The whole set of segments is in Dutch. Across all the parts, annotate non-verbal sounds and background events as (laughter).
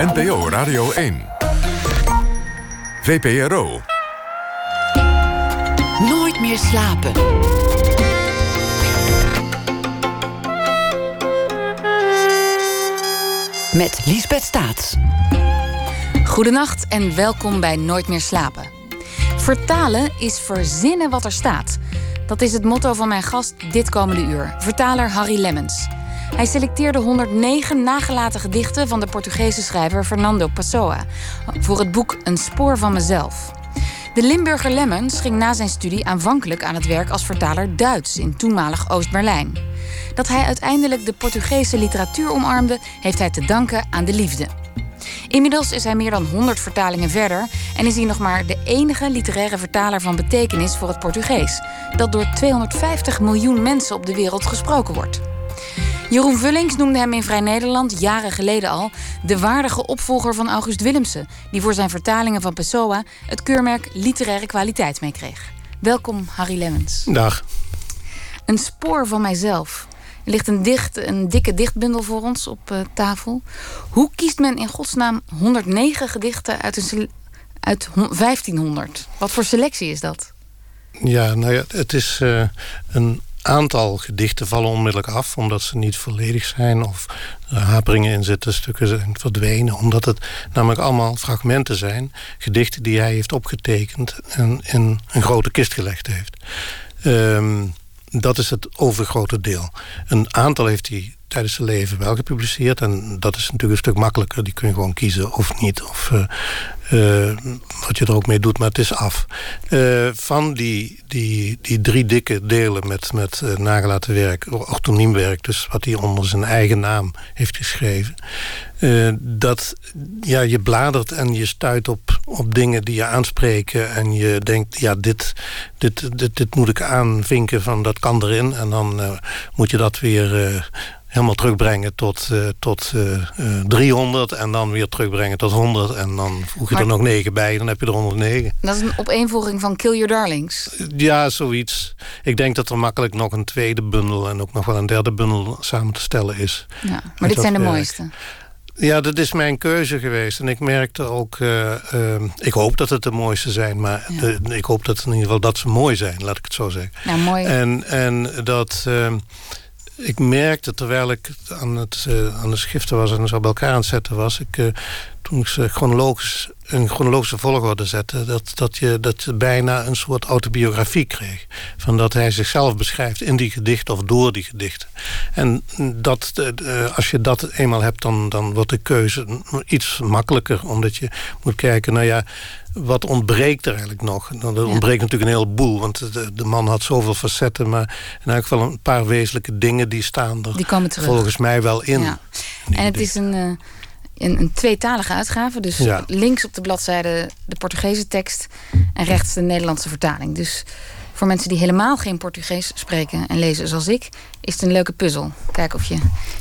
NPO Radio 1. VPRO. Nooit meer slapen. Met Liesbeth Staats. Goedenacht en welkom bij Nooit meer slapen. Vertalen is verzinnen wat er staat. Dat is het motto van mijn gast dit komende uur, vertaler Harry Lemmens. Hij selecteerde 109 nagelaten gedichten van de Portugese schrijver Fernando Pessoa voor het boek Een spoor van mezelf. De Limburger Lemmens ging na zijn studie aanvankelijk aan het werk als vertaler Duits in toenmalig Oost-Berlijn. Dat hij uiteindelijk de Portugese literatuur omarmde, heeft hij te danken aan de liefde. Inmiddels is hij meer dan 100 vertalingen verder en is hij nog maar de enige literaire vertaler van betekenis voor het Portugees, dat door 250 miljoen mensen op de wereld gesproken wordt. Jeroen Vullings noemde hem in Vrij Nederland jaren geleden al de waardige opvolger van August Willemsen, die voor zijn vertalingen van Pessoa het keurmerk literaire kwaliteit meekreeg. Welkom, Harry Lemmens. Dag. Een spoor van mijzelf. Er ligt een, dicht, een dikke dichtbundel voor ons op uh, tafel. Hoe kiest men in godsnaam 109 gedichten uit, een, uit 1500? Wat voor selectie is dat? Ja, nou ja, het is uh, een aantal gedichten vallen onmiddellijk af... omdat ze niet volledig zijn of er haperingen in zitten, stukken zijn verdwenen. Omdat het namelijk allemaal fragmenten zijn. Gedichten die hij heeft opgetekend en in een grote kist gelegd heeft. Um, dat is het overgrote deel. Een aantal heeft hij tijdens zijn leven wel gepubliceerd. En dat is natuurlijk een stuk makkelijker. Die kun je gewoon kiezen of niet. Of uh, uh, wat je er ook mee doet, maar het is af. Uh, van die, die, die drie dikke delen met, met nagelaten werk, orthoniemwerk... dus wat hij onder zijn eigen naam heeft geschreven... dat ja, je bladert en je stuit op, op dingen die je aanspreken... en je denkt, ja, dit, dit, dit, dit moet ik aanvinken van dat kan erin... en dan moet je dat weer helemaal terugbrengen tot, uh, tot uh, uh, 300 en dan weer terugbrengen tot 100 en dan voeg je maar, er nog 9 bij, dan heb je er 109. Dat is een opeenvolging van Kill Your Darlings. Ja, zoiets. Ik denk dat er makkelijk nog een tweede bundel en ook nog wel een derde bundel samen te stellen is. Ja, maar dit zijn de werk. mooiste. Ja, dat is mijn keuze geweest. En ik merkte ook... Uh, uh, ik hoop dat het de mooiste zijn. Maar ja. de, ik hoop dat in ieder geval dat ze mooi zijn. Laat ik het zo zeggen. Ja, mooi. En, en dat... Uh, ik merkte terwijl ik aan, het, uh, aan de schriften was en zo bij elkaar aan het zetten was... Ik, uh, toen ik ze chronologisch, een chronologische volgorde zette... Dat, dat, je, dat je bijna een soort autobiografie kreeg. Van dat hij zichzelf beschrijft in die gedichten of door die gedichten. En dat, uh, als je dat eenmaal hebt, dan, dan wordt de keuze iets makkelijker. Omdat je moet kijken, nou ja wat ontbreekt er eigenlijk nog? Nou, er ontbreekt natuurlijk een heleboel, want de, de, man had zoveel facetten... maar in elk geval een paar wezenlijke dingen die staan er die komen terug. volgens mij wel in. Ja. En het is een, uh, een, een, tweetalige uitgave. Dus ja. links op de bladzijde de Portugese tekst... en rechts de Nederlandse vertaling. Dus voor mensen die helemaal geen Portugees spreken en lezen zoals ik... is het een leuke puzzel. Kijken of je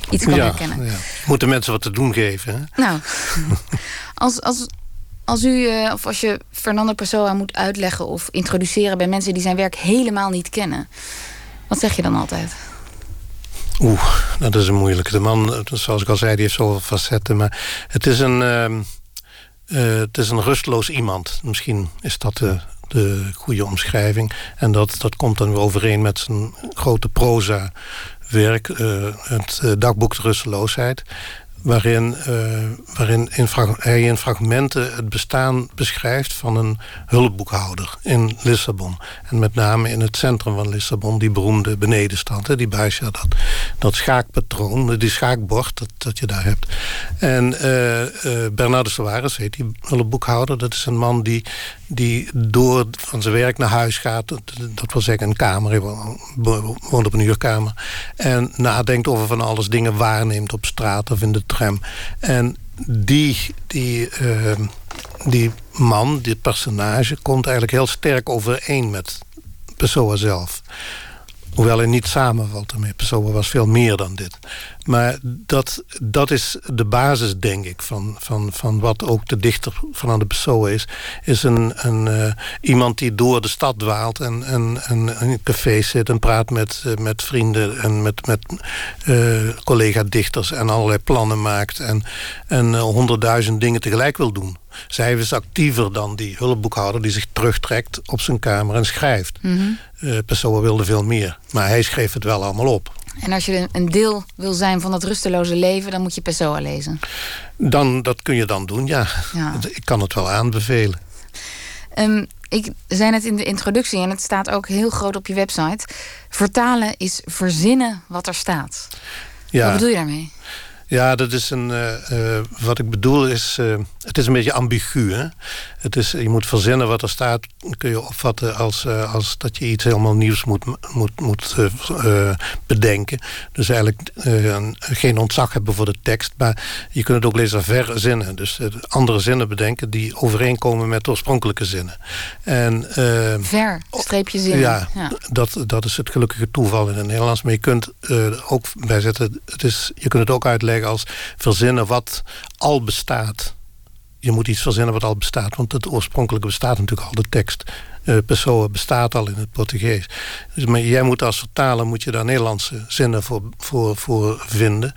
iets kan ja, herkennen. Ja. Moeten mensen wat te doen geven, hè? Nou, (laughs) als... als als u uh, of als je Fernando Pessoa moet uitleggen of introduceren bij mensen die zijn werk helemaal niet kennen, wat zeg je dan altijd? Oeh, dat is een moeilijke. De man, zoals ik al zei, die heeft zoveel facetten. Maar het is een, uh, uh, het is een rustloos iemand. Misschien is dat de, de goede omschrijving. En dat, dat komt dan weer overeen met zijn grote proza werk. het dagboek de rusteloosheid waarin, uh, waarin in hij in fragmenten het bestaan beschrijft van een hulpboekhouder in Lissabon. En met name in het centrum van Lissabon, die beroemde benedenstand, die Baixia, dat, dat schaakpatroon, die schaakbord dat, dat je daar hebt. En uh, uh, Bernardo Soares heet die hulpboekhouder, dat is een man die, die door van zijn werk naar huis gaat, dat, wil zeggen een kamer, woont op een huurkamer, en nadenkt over van alles, dingen waarneemt op straat of in de tram. En die, die, uh, die man, dit personage, komt eigenlijk heel sterk overeen met Pessoa zelf. Hoewel hij niet samenvalt ermee. Pessoa was veel meer dan dit. Maar dat, dat is de basis, denk ik, van, van, van wat ook de dichter van aan de Pessoa is. Is een, een, uh, iemand die door de stad dwaalt en, en, en in een café zit en praat met, uh, met vrienden en met, met uh, collega-dichters en allerlei plannen maakt en, en honderdduizend dingen tegelijk wil doen. Zij is actiever dan die hulpboekhouder die zich terugtrekt op zijn kamer en schrijft. Mm -hmm. uh, Pessoa wilde veel meer, maar hij schreef het wel allemaal op. En als je een deel wil zijn van dat rusteloze leven, dan moet je Pessoa lezen. Dan, dat kun je dan doen, ja. ja. Ik kan het wel aanbevelen. Um, ik zei net in de introductie, en het staat ook heel groot op je website. Vertalen is verzinnen wat er staat. Ja. Wat bedoel je daarmee? Ja, dat is een. Uh, uh, wat ik bedoel is. Uh, het is een beetje ambigu. Hè? Het is, je moet verzinnen wat er staat. Kun je opvatten als, als dat je iets helemaal nieuws moet, moet, moet bedenken. Dus eigenlijk geen ontzag hebben voor de tekst. Maar je kunt het ook lezen verzinnen. Dus andere zinnen bedenken die overeenkomen met de oorspronkelijke zinnen. En, Ver, streepje zinnen. Ja, ja, Dat, dat is het gelukkige toeval in het Nederlands. Maar je kunt ook bijzetten. Het is, je kunt het ook uitleggen als verzinnen wat al bestaat. Je moet iets verzinnen wat al bestaat, want het oorspronkelijke bestaat natuurlijk al, de tekst. Uh, Pessoa bestaat al in het Portugees. Dus, maar jij moet als vertaler moet je daar Nederlandse zinnen voor, voor, voor vinden.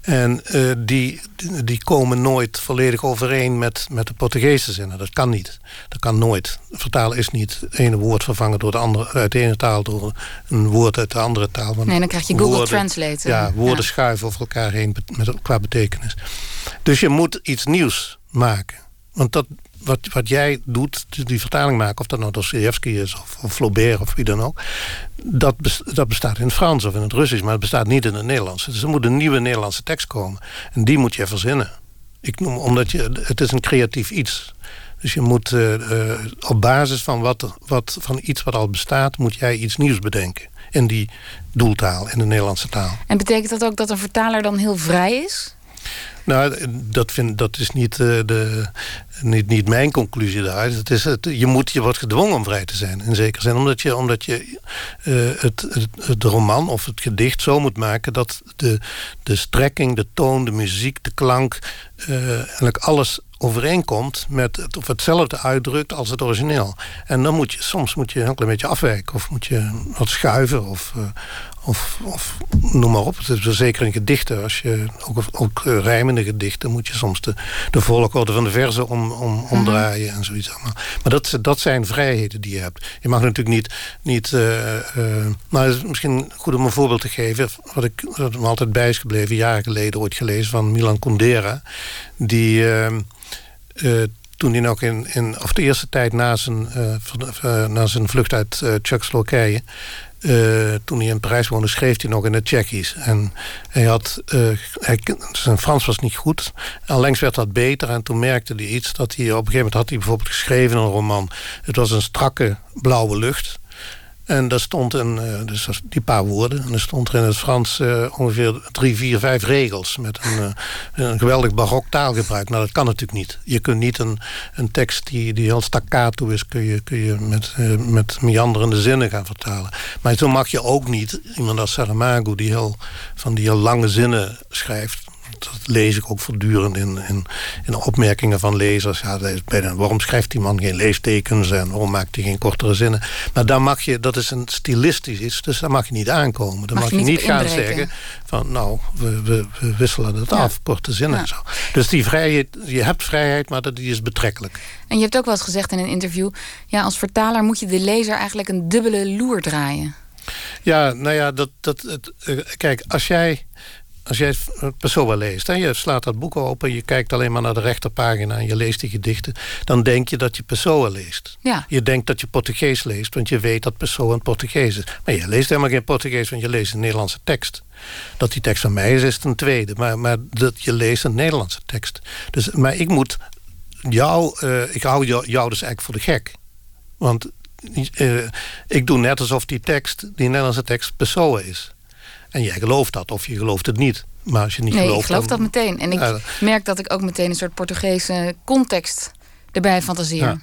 En uh, die, die komen nooit volledig overeen met, met de Portugese zinnen. Dat kan niet. Dat kan nooit. Vertalen is niet het ene woord vervangen door de andere, uit de ene taal door een woord uit de andere taal. nee, dan krijg je Google woorden, Translate. Ja, woorden ja. schuiven over elkaar heen met, qua betekenis. Dus je moet iets nieuws maken. Want dat, wat, wat jij doet, die vertaling maken, of dat nou Dostoevsky is of, of Flaubert of wie dan ook, dat, dat bestaat in het Frans of in het Russisch, maar het bestaat niet in het Nederlands. Dus er moet een nieuwe Nederlandse tekst komen. En die moet je verzinnen. Ik noem, omdat je, het is een creatief iets. Dus je moet uh, uh, op basis van, wat, wat, van iets wat al bestaat, moet jij iets nieuws bedenken. In die doeltaal, in de Nederlandse taal. En betekent dat ook dat een vertaler dan heel vrij is? Nou, dat, vind, dat is niet, uh, de, niet, niet mijn conclusie daaruit. Het is het, je, moet, je wordt gedwongen om vrij te zijn, in zekere zin. Omdat je, omdat je uh, het, het, roman of het gedicht zo moet maken... dat de, de strekking, de toon, de muziek, de klank... Uh, eigenlijk alles overeenkomt met het, of hetzelfde uitdrukt als het origineel. En dan moet je soms moet je een klein beetje afwijken of moet je wat schuiven of, of, of noem maar op. Het is zeker in gedichten. Als je, ook, ook uh, rijmende gedichten moet je soms de, de volgorde van de verzen om, om, omdraaien en zoiets allemaal. Maar dat, dat zijn vrijheden die je hebt. Je mag natuurlijk niet... niet uh, uh, maar het is misschien goed om een voorbeeld te geven. Wat, ik, wat me altijd bij is gebleven, jaren geleden ooit gelezen van Milan Kundera. Die... Uh, toen hij nog in, in of de eerste tijd na zijn, uh, na zijn vlucht uit uh, Tsjechoslowakije, toen hij in Parijs woonde, schreef hij nog in het Tsjechisch. En hij had, hij, zijn Frans was niet goed. Allengs werd dat beter en toen merkte hij iets dat hij op een gegeven moment had hij bijvoorbeeld geschreven een roman. Het was een strakke blauwe lucht. En daar stond een, dus die paar woorden. En er stond er in het Frans uh, ongeveer drie, vier, vijf regels. Met een, uh, een geweldig barok taalgebruik. Nou, dat kan natuurlijk niet. Je kunt niet een, een tekst die, die heel staccato is... kun je, kun je met, met meanderende zinnen gaan vertalen. Maar zo mag je ook niet iemand als Saramago... die heel, van die heel lange zinnen schrijft dat lees ik ook voortdurend in, in, in opmerkingen van lezers. Ja, bijna, waarom schrijft die man geen leestekens en waarom maakt hij geen kortere zinnen? Maar daar mag je, dat is een stilistisch iets, dus daar mag je niet aankomen. Dan mag, je, niet gaan zeggen van nou, we, we, we wisselen het af, korte zinnen en zo. Dus die vrijheid, je hebt vrijheid, maar die is betrekkelijk. En je hebt ook wel eens gezegd in een interview, ja, als vertaler moet je de lezer eigenlijk een dubbele loer draaien. Ja, nou ja, dat, dat, het, eh, kijk, als jij als jij Pessoa leest... en je slaat dat boek open... je kijkt alleen maar naar de rechterpagina... en je leest die gedichten... dan denk je dat je Pessoa leest. Ja. Je denkt dat je Portugees leest... want je weet dat Pessoa een Portugees is. Maar je leest helemaal geen Portugees... want je leest een Nederlandse tekst. Dat die tekst van mij is, is ten tweede. Maar, maar dat je leest een Nederlandse tekst. Dus, maar ik moet jou... Uh, ik hou jou, jou dus eigenlijk voor de gek. Want uh, ik doe net alsof die tekst... die Nederlandse tekst Pessoa is... En jij gelooft dat, of je gelooft het niet. Maar als je niet nee, gelooft... ik geloof dat meteen. En ik merk dat ik ook meteen een soort Portugese context erbij fantaseer. Ja.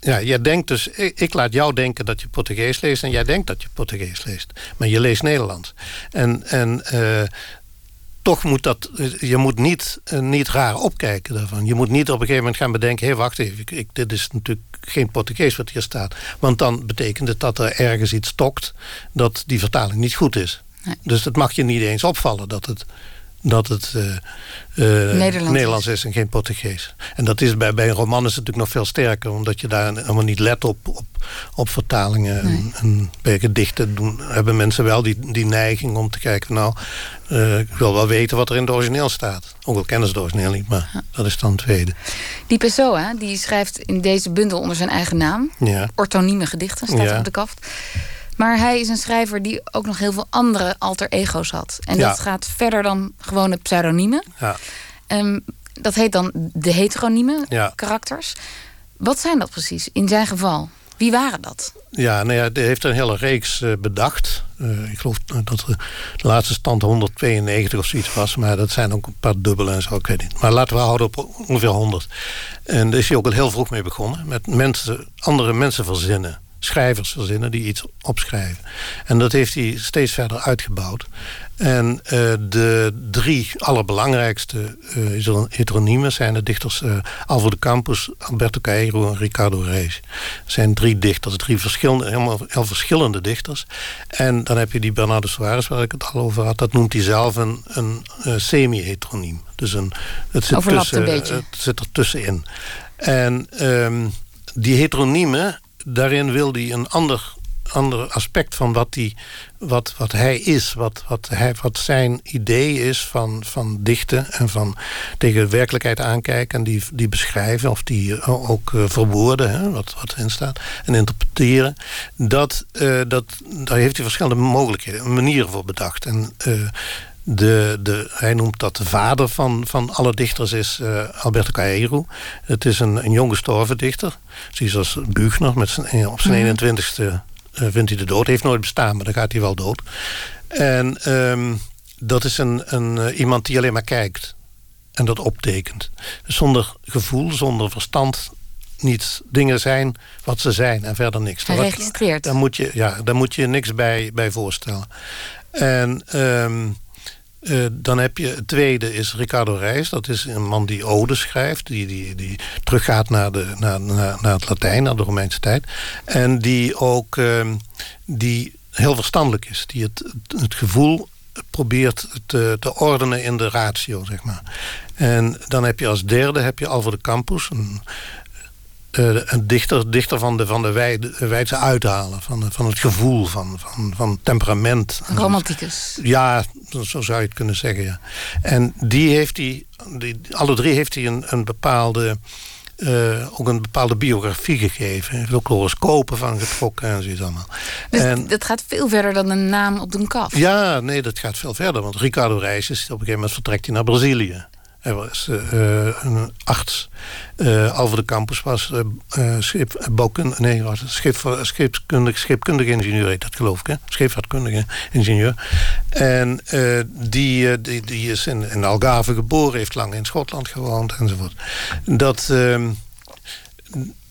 ja, jij denkt dus, ik, ik, laat jou denken dat je Portugees leest en jij denkt dat je Portugees leest. Maar je leest Nederlands. En, en uh, toch moet dat, je moet niet, uh, niet raar opkijken daarvan. Je moet niet op een gegeven moment gaan bedenken, hé hey, wacht even, ik, dit is natuurlijk geen Portugees wat hier staat. Want dan betekent het dat er ergens iets stokt dat die vertaling niet goed is. Nee. Dus het mag je niet eens opvallen dat het dat het uh, uh, Nederlands, Nederlands is. en geen Portugees. En dat is bij, bij een roman is het natuurlijk nog veel sterker... omdat je daar helemaal niet let op, op, op vertalingen. En, en, bij gedichten doen, hebben mensen wel die, die neiging om te kijken... nou, uh, ik wil wel weten wat er in het origineel staat. Ook al kennen ze het origineel niet, maar ja. dat is dan het tweede. Die Pessoa, die schrijft in deze bundel onder zijn eigen naam... Ja. orthonieme gedichten, staat ja. op de kaft... Maar hij is een schrijver die ook nog heel veel andere alter ego's had. En dat gaat verder dan gewone pseudoniemen. Ja. Um, dat heet dan de heteronieme ja. karakters. Wat zijn dat precies in zijn geval? Wie waren dat? Ja, nou ja, hij heeft een hele reeks uh, bedacht. Uh, ik geloof dat de laatste stand 192 of zoiets was. Maar dat zijn ook een paar dubbele en zo, ik weet niet. Maar laten we houden op ongeveer 100. En daar is hij ook al heel vroeg mee begonnen. Met mensen, andere mensen verzinnen schrijvers verzinnen die iets opschrijven. En dat heeft hij steeds verder uitgebouwd. En uh, de drie allerbelangrijkste uh, heteroniemen zijn de dichters uh, Alvo de Campos, Alberto Cairo en Ricardo Reis. Dat zijn drie dichters, drie verschillende, helemaal heel verschillende dichters. En dan heb je die Bernardo Soares, waar ik het al over had. Dat noemt hij zelf een, een semi-heteroniem. Dus een, het zit, tussen, een beetje. het zit er tussenin. En um, die heteroniemen daarin wil hij een ander, ander aspect van wat, die, wat, wat hij is. Wat, wat, hij, wat zijn idee is van, van dichten en van tegen de werkelijkheid aankijken... en die, die beschrijven of die ook uh, verwoorden, hè, wat, wat erin staat... en interpreteren. Dat, uh, dat, daar heeft hij verschillende mogelijkheden, manieren voor bedacht. En de, de, hij noemt dat de vader van, van alle dichters is uh, Alberto Cairo. Het is een, een jong gestorven dichter. Zoals Buchner met zijn, op zijn mm -hmm. 21ste uh, vindt hij de dood. Heeft nooit bestaan, maar dan gaat hij wel dood. En um, dat is een, een, iemand die alleen maar kijkt. En dat optekent. Zonder gevoel, zonder verstand niet dingen zijn wat ze zijn en verder niks. Daar moet je, ja, daar moet je niks bij, bij voorstellen. En... Um, uh, dan heb je het tweede is Ricardo Reis. Dat is een man die ode schrijft. Die, die, die teruggaat naar, de, naar, naar, naar het Latijn, naar de Romeinse tijd. En die ook uh, die heel verstandelijk is. Die het, het gevoel probeert te, te ordenen in de ratio, zeg maar. En dan heb je als derde heb je Alvo de Campus. Een, uh, een dichter, dichter van de, van de wijdse uithalen. Van, van het gevoel, van, van, van temperament. Romanticus. Ja, zo zou je het kunnen zeggen. Ja. En die heeft hij, die, alle drie heeft hij een, een bepaalde... Uh, ook een bepaalde biografie gegeven. Hij heeft ook horoscopen van getrokken en zoiets allemaal. Dus en, dat gaat veel verder dan een naam op een kaf? Ja, nee, dat gaat veel verder. Want Ricardo Reis is op een gegeven moment vertrekt hij naar Brazilië. Hij was uh, een arts. Uh, Alver de Campus was uh, schip, bouwkundig, nee, was schip, schipkundig, ingenieur, heet dat geloof ik. Hè? Scheepvaartkundige ingenieur. En die, die, die is in, in Algarve geboren, heeft lang in Schotland gewoond enzovoort. Dat ehm,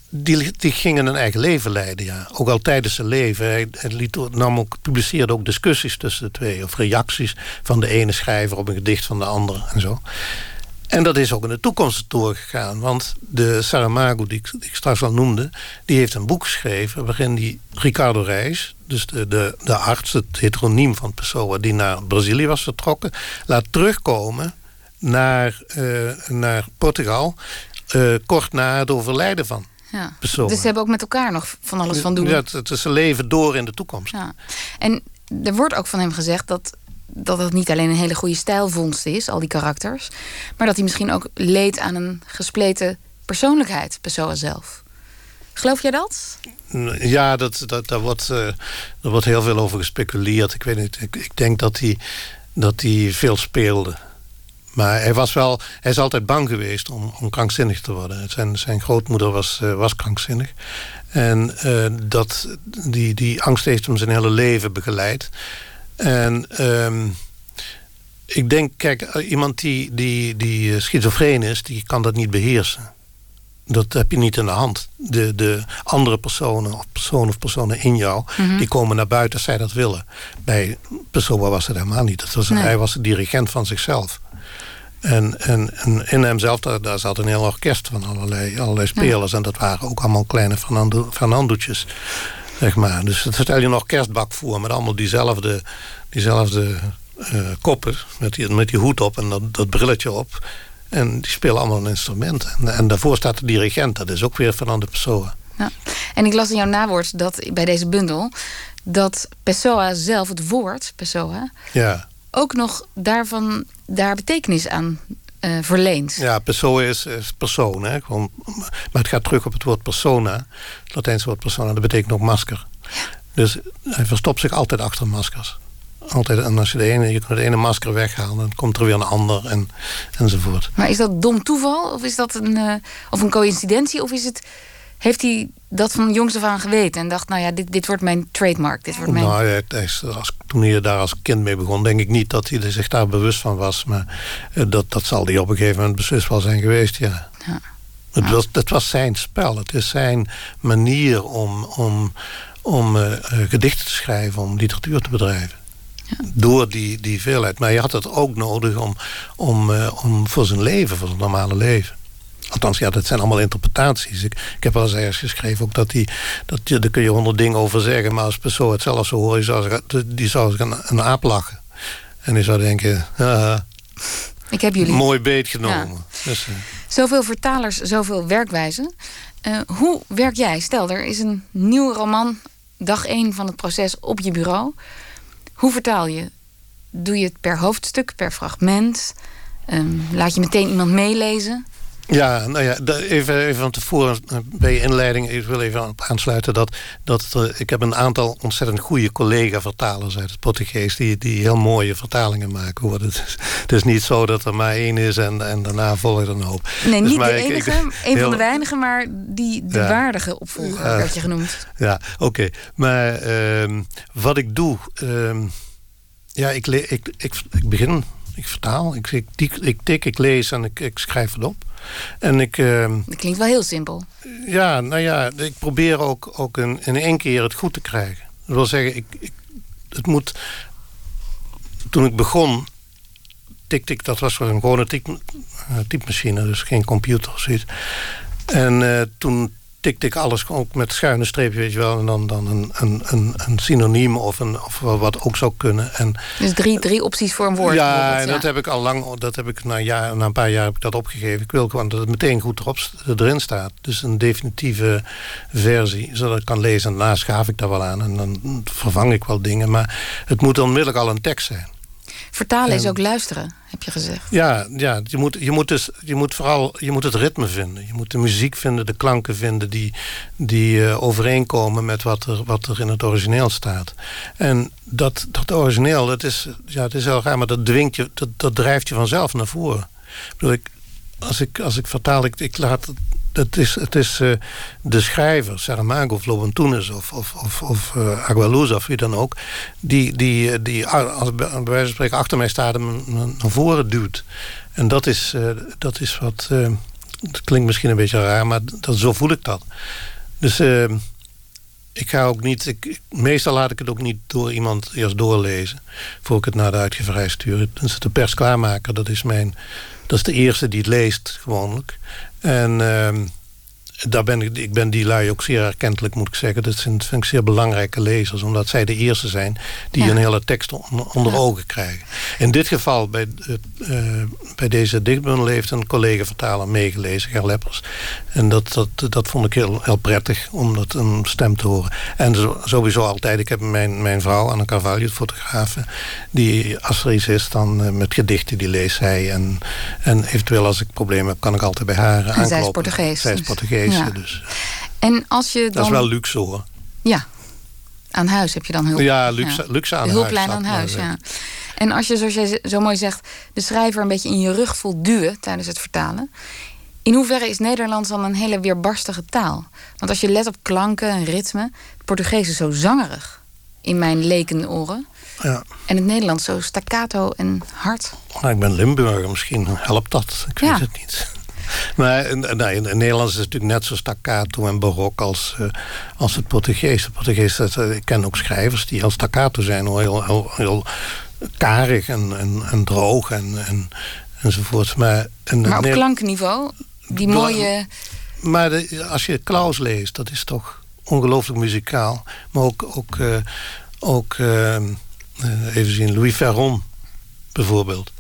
die, die gingen een eigen leven leiden, ja. Ook al tijdens zijn leven. Hij liet, nam ook, publiceerde ook discussies tussen de twee. Of reacties van de ene schrijver op een gedicht van de andere en zo. En dat is ook in de toekomst doorgegaan. Want de Saramago, die ik, die ik, straks al noemde... die heeft een boek geschreven waarin die Ricardo Reis... dus de, de, de arts, het heteroniem van Pessoa... die naar Brazilië was vertrokken... laat terugkomen naar, uh, naar Portugal... Uh, kort na het overlijden van ja. Pessoa. Dus ze hebben ook met elkaar nog van alles van doen. Ja, het is een leven door in de toekomst. Ja. En er wordt ook van hem gezegd dat dat het niet alleen een hele goede stijlvondst is, al die karakters, maar dat hij misschien ook leed aan een gespleten persoonlijkheid, Pessoa zelf. Geloof jij dat? Ja, dat, dat, daar, wordt, uh, er wordt heel veel over gespeculeerd. Ik weet niet, ik, ik denk dat hij, dat hij veel speelde. Maar hij, was wel, hij is altijd bang geweest om, om krankzinnig te worden. Zijn, zijn grootmoeder was, uh, was krankzinnig. En uh, dat, die, die angst heeft hem zijn hele leven begeleid. En um, ik denk, kijk, iemand die, die, die schizofreen is, die kan dat niet beheersen. Dat heb je niet in de hand. De, de andere personen, of personen of personen in jou, Mhm. die komen naar buiten als zij dat willen. Bij Pessoa was het helemaal niet. Dat was, Nee. Hij was de dirigent van zichzelf. En, en, en in hemzelf, daar, daar zat een heel orkest van allerlei, allerlei spelers. En dat waren ook allemaal kleine Fernando, Fernandoetjes. Zeg maar. Dus stel je een orkestbak voor met allemaal diezelfde, diezelfde eh, koppen. Met die, met die hoed op en dat, dat brilletje op. En die spelen allemaal een instrument. En, en daarvoor staat de dirigent. Dat is ook weer Fernando Pessoa. Ja. En ik las in jouw nawoord dat bij deze bundel dat Pessoa zelf, het woord Pessoa, Ja. ook nog daarvan daar betekenis aan eh, verleent. Ja, persoon is, is persoon. Hè? Gewoon, maar het gaat terug op het woord persona. Het Latijnse woord persona, dat betekent ook masker. Dus hij verstopt zich altijd achter maskers. Altijd, en als je, de ene, je kunt het ene masker weghalen, dan komt er weer een ander en, enzovoort. Maar is dat dom toeval of is dat een, eh, of een coïncidentie? Of is het, heeft hij dat van jongs af aan geweten en dacht, nou ja, dit, dit wordt mijn trademark, dit wordt mijn... Nou, hij- hij is- als, toen hij daar als kind mee begon, denk ik niet dat hij er zich daar bewust van was. Maar eh, dat, dat zal hij op een gegeven moment beslist wel zijn geweest, ja. Ja. Het, was, het was zijn spel. Het is zijn manier om, om, om eh, eh, gedichten te schrijven, om literatuur te bedrijven. Door die, die veelheid. Maar je had het ook nodig om, om, om voor zijn leven, voor zijn normale leven. Althans, ja, dat zijn allemaal interpretaties. Ik, ik heb wel eens ergens geschreven ook dat die, dat daar kun je honderd dingen over zeggen, maar als persoon het zelf zo horen, zou zich- die zou zich een, een aap lachen. En die zou denken, Ik heb jullie mooi beet genomen. Dus, eh, zoveel vertalers, zoveel werkwijzen. Eh, hoe werk jij? Stel, er is een nieuwe roman, dag één van het proces op je bureau. Hoe vertaal je? Doe je het per hoofdstuk, per fragment? Ehm, laat je meteen iemand meelezen? Ja, nou ja, even, even van tevoren eh, bij je inleiding. Ik wil even op aansluiten dat, dat eh, ik heb een aantal ontzettend goede collega-vertalers uit het Portugees die, die heel mooie vertalingen maken. Hoor. Het, is, het is niet zo dat er maar één is en, en daarna volgt er een hoop. Nee, Dus niet de ik- ik- enige, een heel- van de weinigen, maar die de Ja. waardige opvolger Ja. werd je genoemd. Ja, oké. Maar ehm, wat ik doe... ehm, ja, ik, ik, ik, ik begin, ik vertaal, ik, ik, tik, ik tik, ik lees en ik, ik schrijf het op. En ik... ehm, Dat klinkt wel heel simpel. Ja, nou ja, ik probeer ook, ook in, in één keer het goed te krijgen. Dat wil zeggen, ik, ik, het moet... Toen ik begon, tikte ik... Dat was een gewone eh, typemachine, dus geen computer of zoiets. En eh, toen tikte ik alles ook met schuine streepje, weet je wel. En dan, dan een, een, een, een synoniem of, een, of wat ook zou kunnen. En Dus drie, drie opties voor een woord. ja, en dat heb ik al lang, dat heb ik na, een jaar, na een paar jaar heb ik dat opgegeven. Ik wil gewoon dat het meteen goed erop, erin staat. Dus een definitieve versie, zodat ik kan lezen. En daarna schaaf ik daar wel aan en dan vervang ik wel dingen. Maar het moet onmiddellijk al een tekst zijn. Vertalen is En- ook luisteren, heb je gezegd. Ja, ja je, moet, je, moet dus, je moet vooral je moet het ritme vinden. Je moet de muziek vinden, de klanken vinden die, die eh, overeenkomen met wat er, wat er in het origineel staat. En dat, dat origineel, dat is, ja, het is heel raar, maar dat dwingt je, dat, dat drijft je vanzelf naar voren. Ik bedoel, ik, als, ik, als ik vertaal, ik, ik laat het. Is, het is eh, de schrijver, Saramago of Lobantunes of, of, of, of eh, Agualusa of wie dan ook... die, die, eh, die als bij wijze van spreken achter mij staat en naar voren duwt. En dat is, dat is wat... het klinkt misschien een beetje raar, maar dat, zo voel ik dat. Dus ik ga ook niet... Meestal laat ik het ook niet door iemand eerst doorlezen... voor ik het naar de uitgeverij stuur. Dus de persklaarmaker, dat is mijn... Dat is de eerste die het leest, gewoonlijk. En ehm, daar ben ik, ik ben die lui ook zeer erkentelijk, moet ik zeggen. Dat zijn, vind ik zeer belangrijke lezers, omdat zij de eerste zijn die Ja. een hele tekst on- onder Ja. ogen krijgen. In dit geval, bij, eh, bij deze dichtbundel, heeft een collega-vertaler meegelezen, Ger Leppers. En dat, dat, dat vond ik heel, heel prettig om dat een stem te horen. En zo- sowieso altijd, ik heb mijn, mijn vrouw, Anne Carvalho, fotografe, die als er iets is, dan eh, met gedichten, die leest zij. En, en eventueel als ik problemen heb, kan ik altijd bij haar zij is aankloppen. Portugees, Zij is dus- Ja. dus En als je dan... dat is wel luxe hoor. Ja, aan huis heb je dan hulp. Ja, luxe, luxe aan hulplijn huis. aan huis, ja. En als je, zoals jij zo mooi zegt, de schrijver een beetje in je rug voelt duwen tijdens het vertalen. In hoeverre is Nederlands dan een hele weerbarstige taal? Want als je let op klanken en ritme, het Portugees is zo zangerig in mijn lekenoren. Ja. En het Nederlands zo staccato en hard. Nou, ik ben Limburger, misschien helpt dat. Ik Ja. weet het niet. Maar in, in Nederlands is het natuurlijk net zo staccato en barok als, uh, als het Portugees. Het Portugees, dat, ik ken ook schrijvers die heel staccato zijn, heel, heel, heel karig en, en, en droog en, en, enzovoort. Maar, en maar op klankniveau, die mooie... Maar de, als je Klaus leest, dat is toch ongelooflijk muzikaal. Maar ook, ook, uh, ook even zien, Louis Ferron bijvoorbeeld.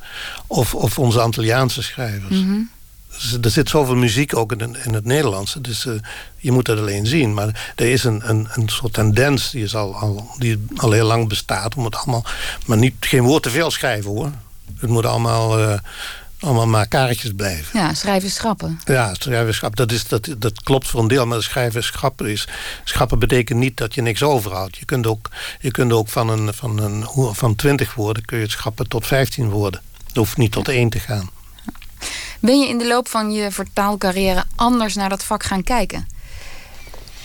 Of, of onze Antilliaanse schrijvers. Mm -hmm. Dus er zit zoveel muziek ook in, in het Nederlands. Dus uh, je moet het alleen zien. Maar er is een, een, een soort tendens die, is al, al, die al heel lang bestaat. Om het allemaal, maar niet, geen woord te veel schrijven hoor. Het moet allemaal... Uh, allemaal maar kaartjes blijven. Ja, schrijven schrappen. Ja, schrijven schrappen. Dat, is, dat, dat klopt voor een deel, maar schrijven schrappen is... Schrappen betekent niet dat je niks overhoudt. Je kunt ook, je kunt ook van, een, van, een, van 20 woorden kun je het schrappen tot 15 woorden. Het hoeft niet tot één te gaan. Ben je in de loop van je vertaalcarrière anders naar dat vak gaan kijken?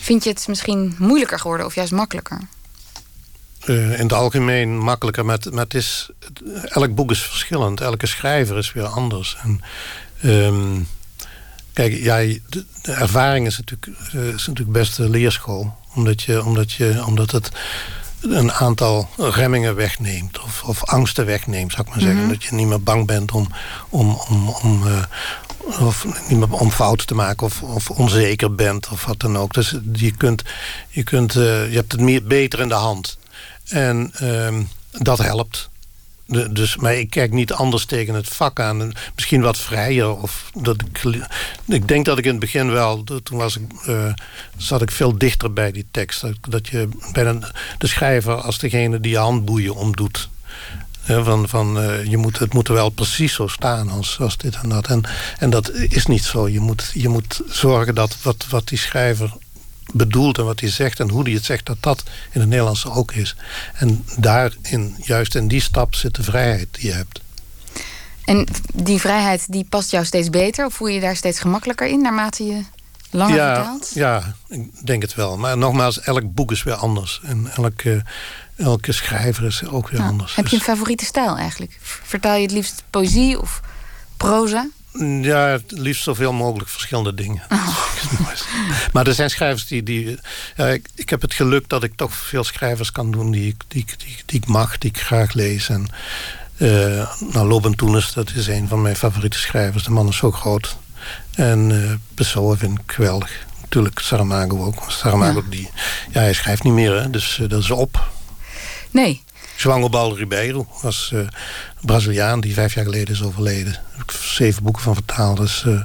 Vind je het misschien moeilijker geworden of juist makkelijker? Uh, in het algemeen makkelijker. Maar, maar het is, elk boek is verschillend. Elke schrijver is weer anders. En, um, kijk, ja, de, ervaring is natuurlijk, uh, is natuurlijk best de leerschool. Omdat, je, omdat, je, omdat het een aantal remmingen wegneemt. Of, of angsten wegneemt, zou ik maar zeggen. Mm -hmm. Dat je niet meer bang bent om, om, om, om, uh, of niet meer om fouten te maken of, of onzeker bent of wat dan ook. Dus je, kunt, je, kunt, uh, je hebt het meer beter in de hand. En um, dat helpt. Dus, maar ik kijk niet anders tegen het vak aan. Misschien wat vrijer. Of dat ik, ik denk dat ik in het begin wel... Toen was ik, uh, zat ik veel dichter bij die tekst. Dat, dat je bij de, de schrijver als degene die je handboeien omdoet. Van, van, uh, je moet, het moet er wel precies zo staan als, als dit en dat. En, en dat is niet zo. Je moet, je moet zorgen dat wat, wat die schrijver bedoelt en wat hij zegt en hoe hij het zegt, dat dat in het Nederlands ook is. En daarin, juist in die stap, zit de vrijheid die je hebt. En die vrijheid die past jou steeds beter? Of voel je je daar steeds gemakkelijker in naarmate je langer ja, vertaalt? Ja, ik denk het wel. Maar nogmaals, elk boek is weer anders. En elke, elke schrijver is ook weer nou, anders. Heb je een favoriete stijl eigenlijk? Vertaal je het liefst poëzie of proza? Ja, het liefst zoveel mogelijk verschillende dingen. Oh. (laughs) maar er zijn schrijvers die... die ja, ik, ik, heb het geluk dat ik toch veel schrijvers kan doen... die, die, die, die ik mag, die ik graag lees. En, uh, nou, Loben Toenes, dat is een van mijn favoriete schrijvers. De man is zo groot. En uh, Pessoa vind ik geweldig. Natuurlijk Saramago ook. Saramago, ja. Die, ja, hij schrijft niet meer, hè, dus uh, dat is op. Nee. João Ribeiro was uh, Braziliaan die vijf jaar geleden is overleden. Daar heb ik zeven boeken van vertaald. Dus uh,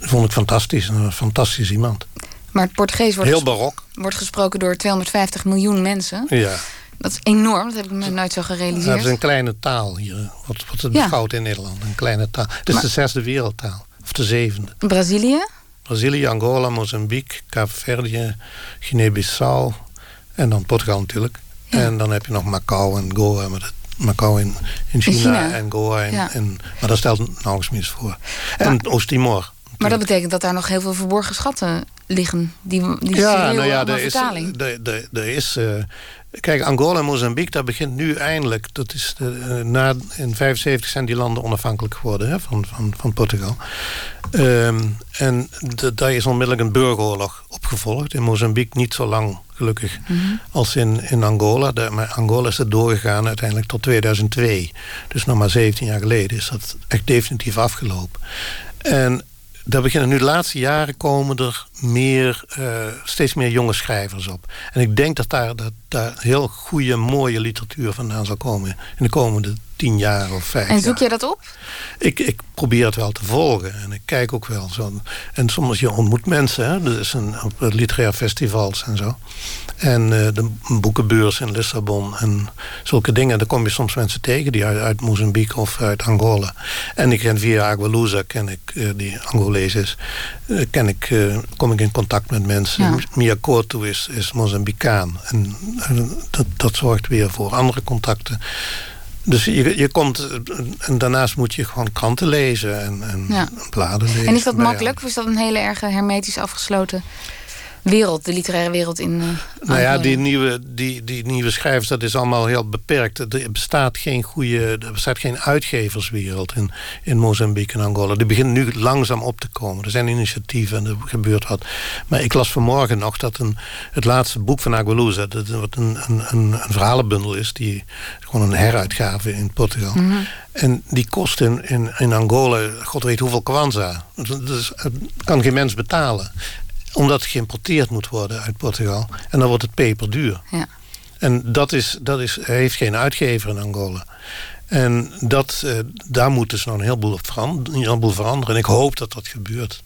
vond ik fantastisch. Een fantastisch iemand. Maar het Portugees wordt, Heel barok. wordt gesproken door 250 miljoen mensen. Ja. Dat is enorm, dat heb ik me nooit zo gerealiseerd. Dat is een kleine taal hier. Wat, wat het beschouwt ja. in Nederland. Een kleine taal. Het is maar, de zesde wereldtaal. Of de zevende. Brazilië? Brazilië, Angola, Mozambique, Kaapverdië, Guinea-Bissau. En dan Portugal natuurlijk. Ja. En dan heb je nog Macau en Goa. Maar dat, Macau in, in, China, in China, en Goa. En, ja. en, maar dat stelt nauwelijks meer voor. En Oost-Timor. Maar dat betekent dat daar nog heel veel verborgen schatten liggen. Die, die ja, nou ja, er is, er is uh, Kijk, Angola en Mozambique, daar begint nu eindelijk... Dat is de, uh, na, in 75 zijn die landen onafhankelijk geworden hè, van, van, van Portugal. Um, en de, daar is onmiddellijk een burgeroorlog opgevolgd. In Mozambique niet zo lang, gelukkig, mm -hmm. als in, in Angola. De, maar Angola is er doorgegaan uiteindelijk tot 2002. Dus nog maar 17 jaar geleden is dat echt definitief afgelopen. En daar beginnen nu de laatste jaren komen er meer, uh, steeds meer jonge schrijvers op. En ik denk dat daar, dat daar heel goede, mooie literatuur vandaan zal komen in de komende tien jaar of vijf En zoek je dat op? Ik, ik probeer het wel te volgen. En ik kijk ook wel zo. En soms je ontmoet mensen. Hè? Dus een, op literaire festivals en zo. En uh, de boekenbeurs in Lissabon. En zulke dingen. Daar kom je soms mensen tegen. Die uit, uit Mozambique of uit Angola. En ik ken via Agualusa. Ken ik, uh, die Angolees is. Ken ik, kom ik in contact met mensen. Ja. Mia Couto is, is Mozambicaan. En dat, dat zorgt weer voor andere contacten. Dus je, je komt... En daarnaast moet je gewoon kranten lezen en, en ja. bladen lezen. En is dat makkelijk? Of is dat een hele erg hermetisch afgesloten wereld, de literaire wereld in. Uh, nou ja, die nieuwe, die, die nieuwe schrijvers, dat is allemaal heel beperkt. Er bestaat geen goede, er bestaat geen uitgeverswereld in, in Mozambique en Angola. Die beginnen nu langzaam op te komen. Er zijn initiatieven en er gebeurt wat. Maar ik las vanmorgen nog dat een, het laatste boek van Agualusa, dat wat een, een, een, een verhalenbundel is, die gewoon een heruitgave in Portugal. Mhm. En die kost in, in, in Angola, god weet hoeveel kwanza. Dus, dat kan geen mens betalen omdat het geïmporteerd moet worden uit Portugal. En dan wordt het peperduur. Ja. En dat, is, dat is, heeft geen uitgever in Angola. En dat, eh, daar moeten ze nog een heleboel, op veranderen, een heleboel veranderen. En ik hoop dat dat gebeurt.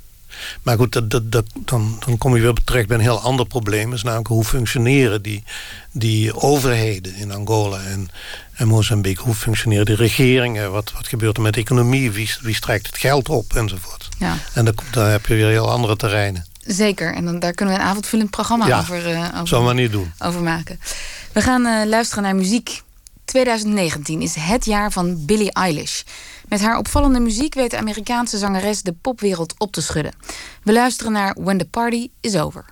Maar goed, dat, dat, dat, dan, dan kom je weer terecht bij een heel ander probleem. is namelijk hoe functioneren die, die overheden in Angola en, en Mozambique? Hoe functioneren die regeringen? Wat, wat gebeurt er met de economie? Wie, wie strijkt het geld op? Enzovoort. Ja. En dan, dan heb je weer heel andere terreinen. Zeker, en dan, daar kunnen we een avondvullend programma over, uh, over, maar niet doen. over maken. We gaan uh, luisteren naar muziek. 2019 is het jaar van Billie Eilish. Met haar opvallende muziek weet de Amerikaanse zangeres de popwereld op te schudden. We luisteren naar When the Party is Over.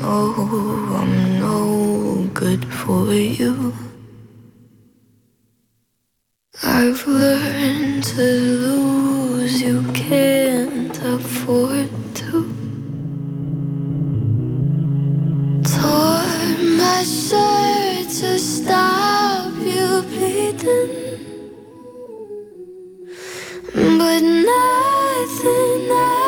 Know I'm no good for you? I've learned to lose, you can't afford to. Tore my shirt to stop you bleeding, but nothing ever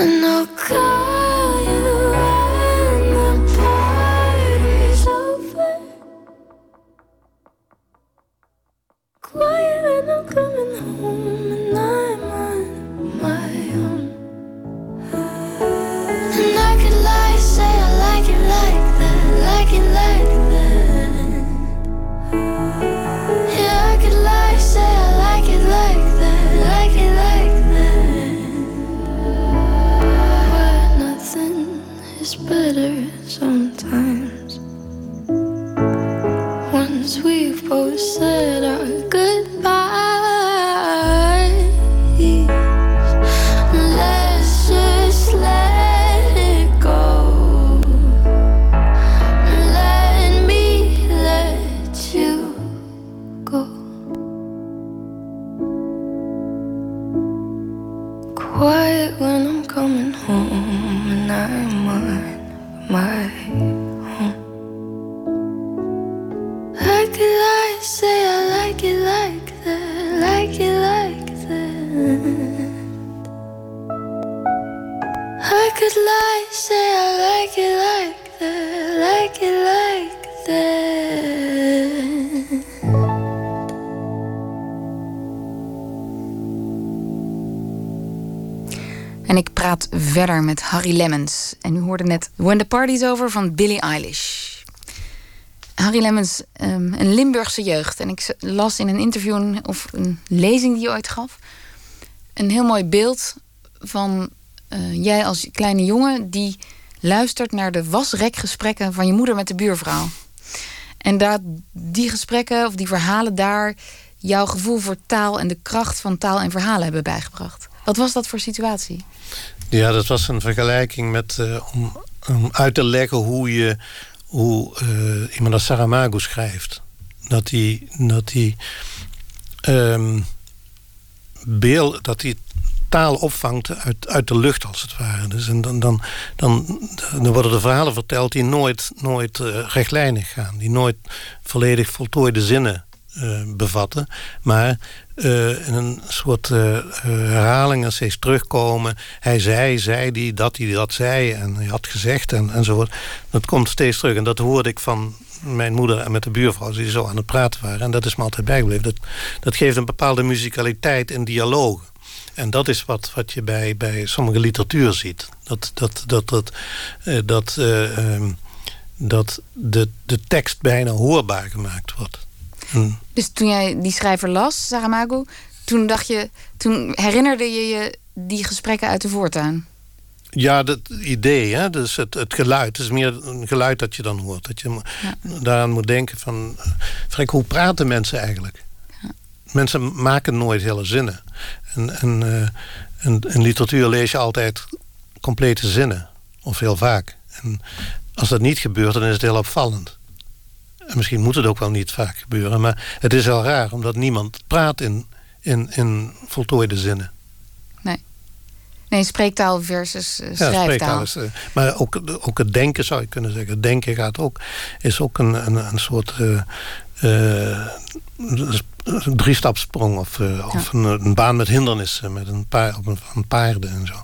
And Harry Lemmens. En u hoorde net When the Party's Over van Billie Eilish. Harry Lemmens, um, een Limburgse jeugd. En ik las in een interview of een lezing die je ooit gaf... een heel mooi beeld van uh, jij als kleine jongen... die luistert naar de wasrekgesprekken van je moeder met de buurvrouw. En dat die gesprekken of die verhalen daar... jouw gevoel voor taal en de kracht van taal en verhalen hebben bijgebracht. Wat was dat voor situatie? Ja, dat was een vergelijking met uh, om uit te leggen hoe je hoe uh, als Saramago schrijft. Dat hij dat die, um, beeld, dat hij taal opvangt uit, uit de lucht, als het ware. Dus en dan, dan, dan, dan worden er verhalen verteld die nooit, nooit uh, rechtlijnig gaan. Die nooit volledig voltooide zinnen bevatten. Maar uh, in een soort uh, herhaling als steeds terugkomen. Hij zei, zei die, dat hij dat zei en hij had gezegd en, enzovoort. Dat komt steeds terug en dat hoorde ik van mijn moeder en met de buurvrouw die zo aan het praten waren. En dat is me altijd bijgebleven. Dat, dat geeft een bepaalde muzikaliteit in dialogen. En dat is wat, wat je bij, bij sommige literatuur ziet. Dat, dat, dat, dat, dat, um, dat de, de tekst bijna hoorbaar gemaakt wordt. Hm. Dus toen jij die schrijver las, Saramago, toen dacht je, toen herinnerde je je die gesprekken uit de voortuin? Ja, dat idee, hè? Dus het, het geluid. Het is meer een geluid dat je dan hoort. Dat je ja. daaraan moet denken van... Frank, hoe praten mensen eigenlijk? Ja. Mensen maken nooit hele zinnen. En, en, uh, en, in literatuur lees je altijd complete zinnen. Of heel vaak. En als dat niet gebeurt, dan is het heel opvallend. En misschien moet het ook wel niet vaak gebeuren. Maar het is wel raar, omdat niemand praat in, in, in voltooide zinnen. Nee. Nee, spreektaal versus uh, schrijftaal. Ja, is, maar ook, ook het denken zou je kunnen zeggen. Het denken gaat ook, is ook een, een, een soort uh, een driestapsprong of, uh, of een, een, baan met hindernissen, met een paar op een, paarden en zo.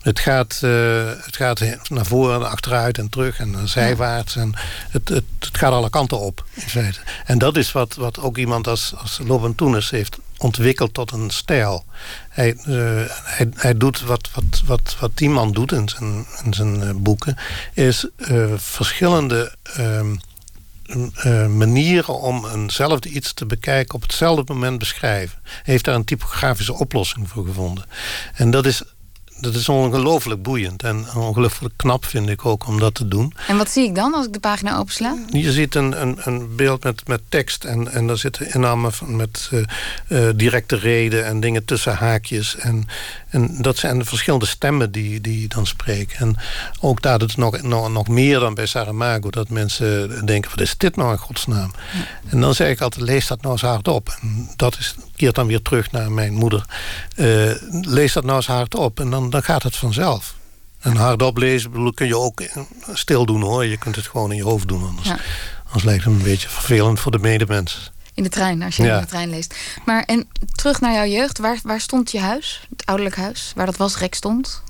Het gaat, uh, het gaat naar voren, achteruit en terug en zijwaarts. En het, het, het, gaat alle kanten op, in feite. En dat is wat, wat ook iemand als, als Lobantunis heeft ontwikkeld tot een stijl. Hij, uh, hij, hij doet wat, wat, wat, wat die man doet in zijn, in zijn boeken, is verschillende. Ehm, uh, manieren om eenzelfde iets te bekijken op hetzelfde moment beschrijven. Heeft daar een typografische oplossing voor gevonden. En dat is dat is ongelooflijk boeiend en ongelooflijk knap vind ik ook om dat te doen. En wat zie ik dan als ik de pagina opensla? Je ziet een, een, een beeld met, met tekst en, en daar zitten innamen van met uh, uh, directe reden en dingen tussen haakjes. En, en dat zijn de verschillende stemmen die, die dan spreken. En ook daar is nog, nog, nog meer dan bij Saramago, dat mensen denken: wat is dit nou in godsnaam? En dan zeg ik altijd: lees dat nou eens hardop. En dat is, keert dan weer terug naar mijn moeder. Uh, lees dat nou eens hardop en dan, dan gaat het vanzelf. En hardop lezen bedoel, kun je ook stil doen hoor. Je kunt het gewoon in je hoofd doen. Anders, ja. anders lijkt het een beetje vervelend voor de medemens. In de trein, als je in de trein leest. Maar en terug naar jouw jeugd. Waar, waar stond je huis? Het ouderlijk huis? Waar dat wasrek stond?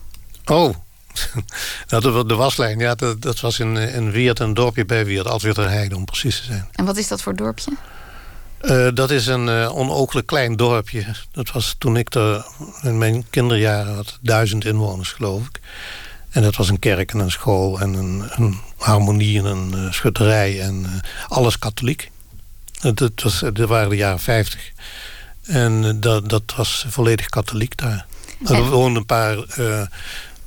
Oh, (laughs) nou, de, waslijn, ja, dat, dat was in, in Weert, een dorpje bij Weert, Altweerterheide om precies te zijn. En wat is dat voor dorpje? Uh, dat is een uh, onooglijk klein dorpje. Dat was toen ik er in mijn kinderjaren had, duizend inwoners geloof ik. En dat was een kerk en een school en een, een harmonie en een uh, schutterij en alles katholiek. Dat, was, dat waren de jaren 50. En dat, dat was volledig katholiek daar. Er woonden een paar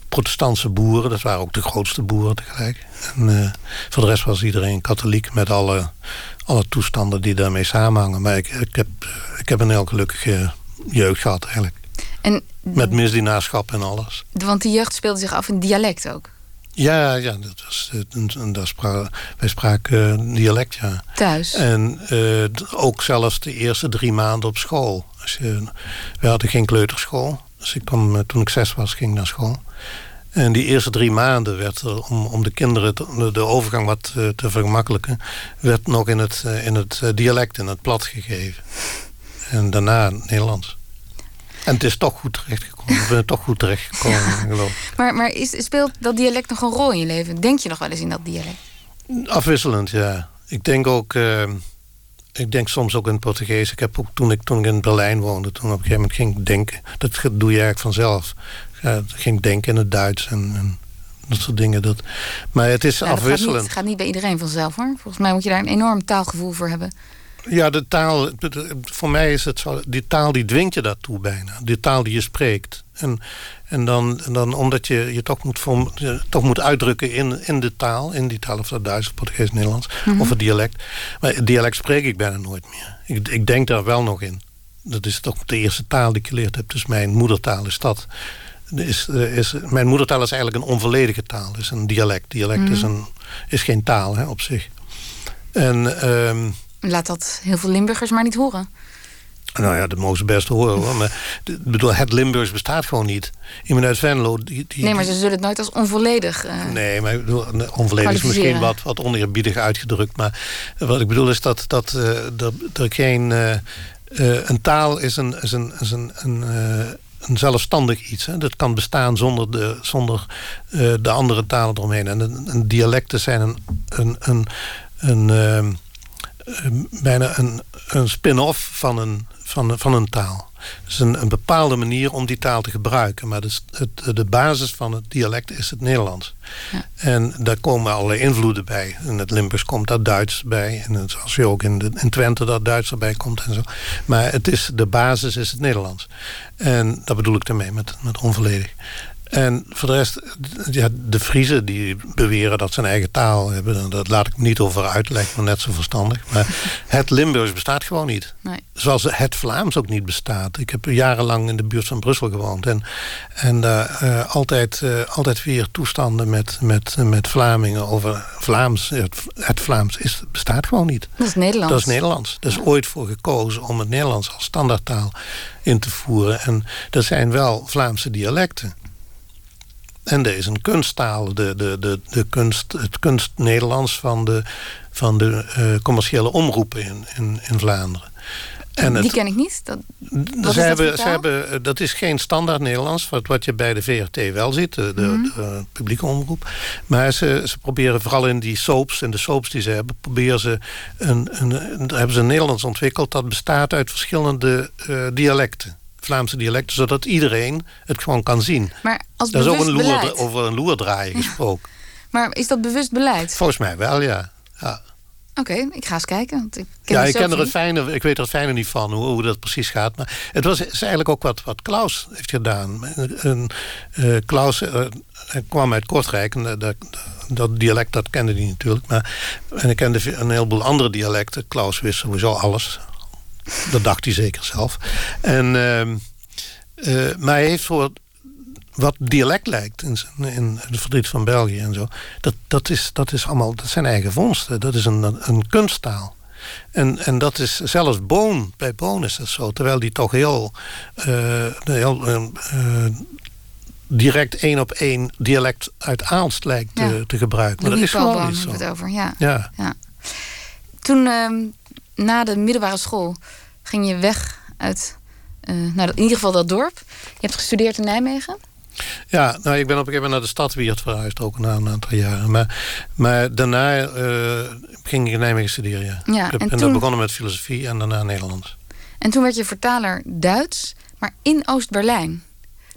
protestantse boeren. Dat waren ook de grootste boeren tegelijk. En voor de rest was iedereen katholiek met alle alle toestanden die daarmee samenhangen. Maar ik, ik, heb, ik heb een heel gelukkige jeugd gehad eigenlijk. En, Met misdienaarschap en alles. Want die jeugd speelde zich af in dialect ook? Ja, ja dat was, en, dat spra wij spraken dialect, ja. Thuis? En uh, ook zelfs de eerste drie maanden op school. Je, we hadden geen kleuterschool. Dus ik kwam, eh, toen ik zes was, ging ik naar school. En die eerste drie maanden werd er, om, om de kinderen te, de overgang wat te, eh, te vergemakkelijken, werd nog in het, eh, in het eh, dialect, in het plat gegeven. En daarna Nederlands. En het is toch goed terechtgekomen. Ik ben toch goed terechtgekomen, geloof ik. Maar, maar is, speelt dat dialect nog een rol in je leven? Denk je nog wel eens in dat dialect? Afwisselend, ja. Ik denk ook... ik denk soms ook in het Portugees. Ik heb ook toen ik, toen ik in Berlijn woonde, toen op een gegeven moment ging ik denken. Dat doe je eigenlijk vanzelf ja, ging denken in het Duits en, en, dat soort dingen. Dat, maar het is afwisselend. Het gaat, niet bij iedereen vanzelf hoor. Volgens mij moet je daar een enorm taalgevoel voor hebben. Ja, de taal, voor mij is het zo, die taal die dwingt je daartoe bijna. Die taal die je spreekt. En, en, dan, en dan omdat je je toch moet, vorm, je toch moet uitdrukken in, in de taal, in die taal, of dat Duits, Portugees, Nederlands, mhm. of het dialect. Maar het dialect spreek ik bijna nooit meer. Ik, ik denk daar wel nog in. Dat is toch de eerste taal die ik geleerd heb, dus mijn moedertaal is dat. Is, is, mijn moedertaal is eigenlijk een onvolledige taal. is een dialect. Dialect is, mhm. een, is geen taal hè, op zich. En, um, Laat dat heel veel Limburgers maar niet horen. Nou ja, dat mogen ze best horen. Hoor. Maar bedoel, het Limburgs bestaat gewoon niet. Iemand uit Venlo... Die, die, nee, maar ze zullen het nooit als onvolledig... Uh, nee, maar bedoel, onvolledig is misschien wat, wat oneerbiedig uitgedrukt. Maar wat ik bedoel is dat, dat uh, er, er, geen... Uh, een taal is een, is een, is een, een, een zelfstandig iets. Hè. Dat kan bestaan zonder de, zonder, de andere talen eromheen. En dialecten zijn een... een, een, een ehm, bijna een, een spin-off van een, van, van een taal. Het is een, een bepaalde manier om die taal te gebruiken. Maar de, het, de basis van het dialect is het Nederlands. Ja. En daar komen allerlei invloeden bij. In het Limburgs komt daar Duits bij. En zoals je ook in, de, in Twente dat Duits erbij komt en zo. Maar het is, de basis is het Nederlands. En dat bedoel ik daarmee met, met onvolledig. En voor de rest, ja, de Friese die beweren dat ze een eigen taal hebben. Dat laat ik niet over uit, lijkt me net zo verstandig. Maar (laughs) het Limburgs bestaat gewoon niet. Nee. Zoals het Vlaams ook niet bestaat. Ik heb jarenlang in de buurt van Brussel gewoond. En, en daar uh, altijd, uh, altijd weer toestanden met, met, met Vlamingen over Vlaams. Het, het, Vlaams is, bestaat gewoon niet. Dat is Nederlands. Dat is Nederlands. Er is ooit voor gekozen om het Nederlands als standaardtaal in te voeren. En er zijn wel Vlaamse dialecten. En is een kunsttaal, de, de, de, de kunst, het kunst Nederlands van de, van de uh, commerciële omroepen in, in, in Vlaanderen. En die ken ik niet. Dat, ze hebben, ze hebben, eh, dat is geen standaard Nederlands, wat, wat je bij de VRT wel ziet, de, de, mhm. de publieke omroep. Maar ze, ze proberen vooral in die soaps, en de soaps die ze hebben, proberen ze een, een, hebben ze een Nederlands ontwikkeld dat bestaat uit verschillende uh, dialecten. Vlaamse dialecten, zodat iedereen het gewoon kan zien. Maar als er is ook een loer, over een loerdraaien gesproken. (laughs) Maar is dat bewust beleid? Volgens mij wel, ja. ja. Oké, ik ga eens kijken. Want ik ken ja, ik, ken er het fijne, ik weet er het fijne niet van, hoe, hoe dat precies gaat. Maar het was is eigenlijk ook wat, wat Klaus heeft gedaan. Een, uh, Klaus uh, kwam uit Kortrijk. En dat, dat dialect dat kende hij natuurlijk. Maar, en ik kende een heleboel andere dialecten. Klaus wist sowieso alles. Dat dacht hij zeker zelf. En, uh, uh, maar hij heeft voor wat dialect lijkt in, in het verdriet van België en zo. Dat, dat, is, dat is allemaal, dat zijn eigen vondsten. Dat is een, een kunsttaal. En, en dat is zelfs Boon, bij Boon is dat zo. Terwijl die toch heel, uh, heel uh, direct één op één dialect uit Aalst lijkt te, te, gebruiken. Maar dat is gewoon niet zo. Het over, ja. ja. ja. Toen, ehm, na de middelbare school, ging je weg uit, uh, nou, in ieder geval dat dorp. Je hebt gestudeerd in Nijmegen. Ja, nou, ik ben op een gegeven moment naar de stad Wiert verhuisd, ook na een aantal jaren. Maar, maar daarna uh, ging ik in Nijmegen studeren, ja. ja en, en toen... dat begonnen met filosofie en daarna Nederlands. En toen werd je vertaler Duits, maar in Oost-Berlijn.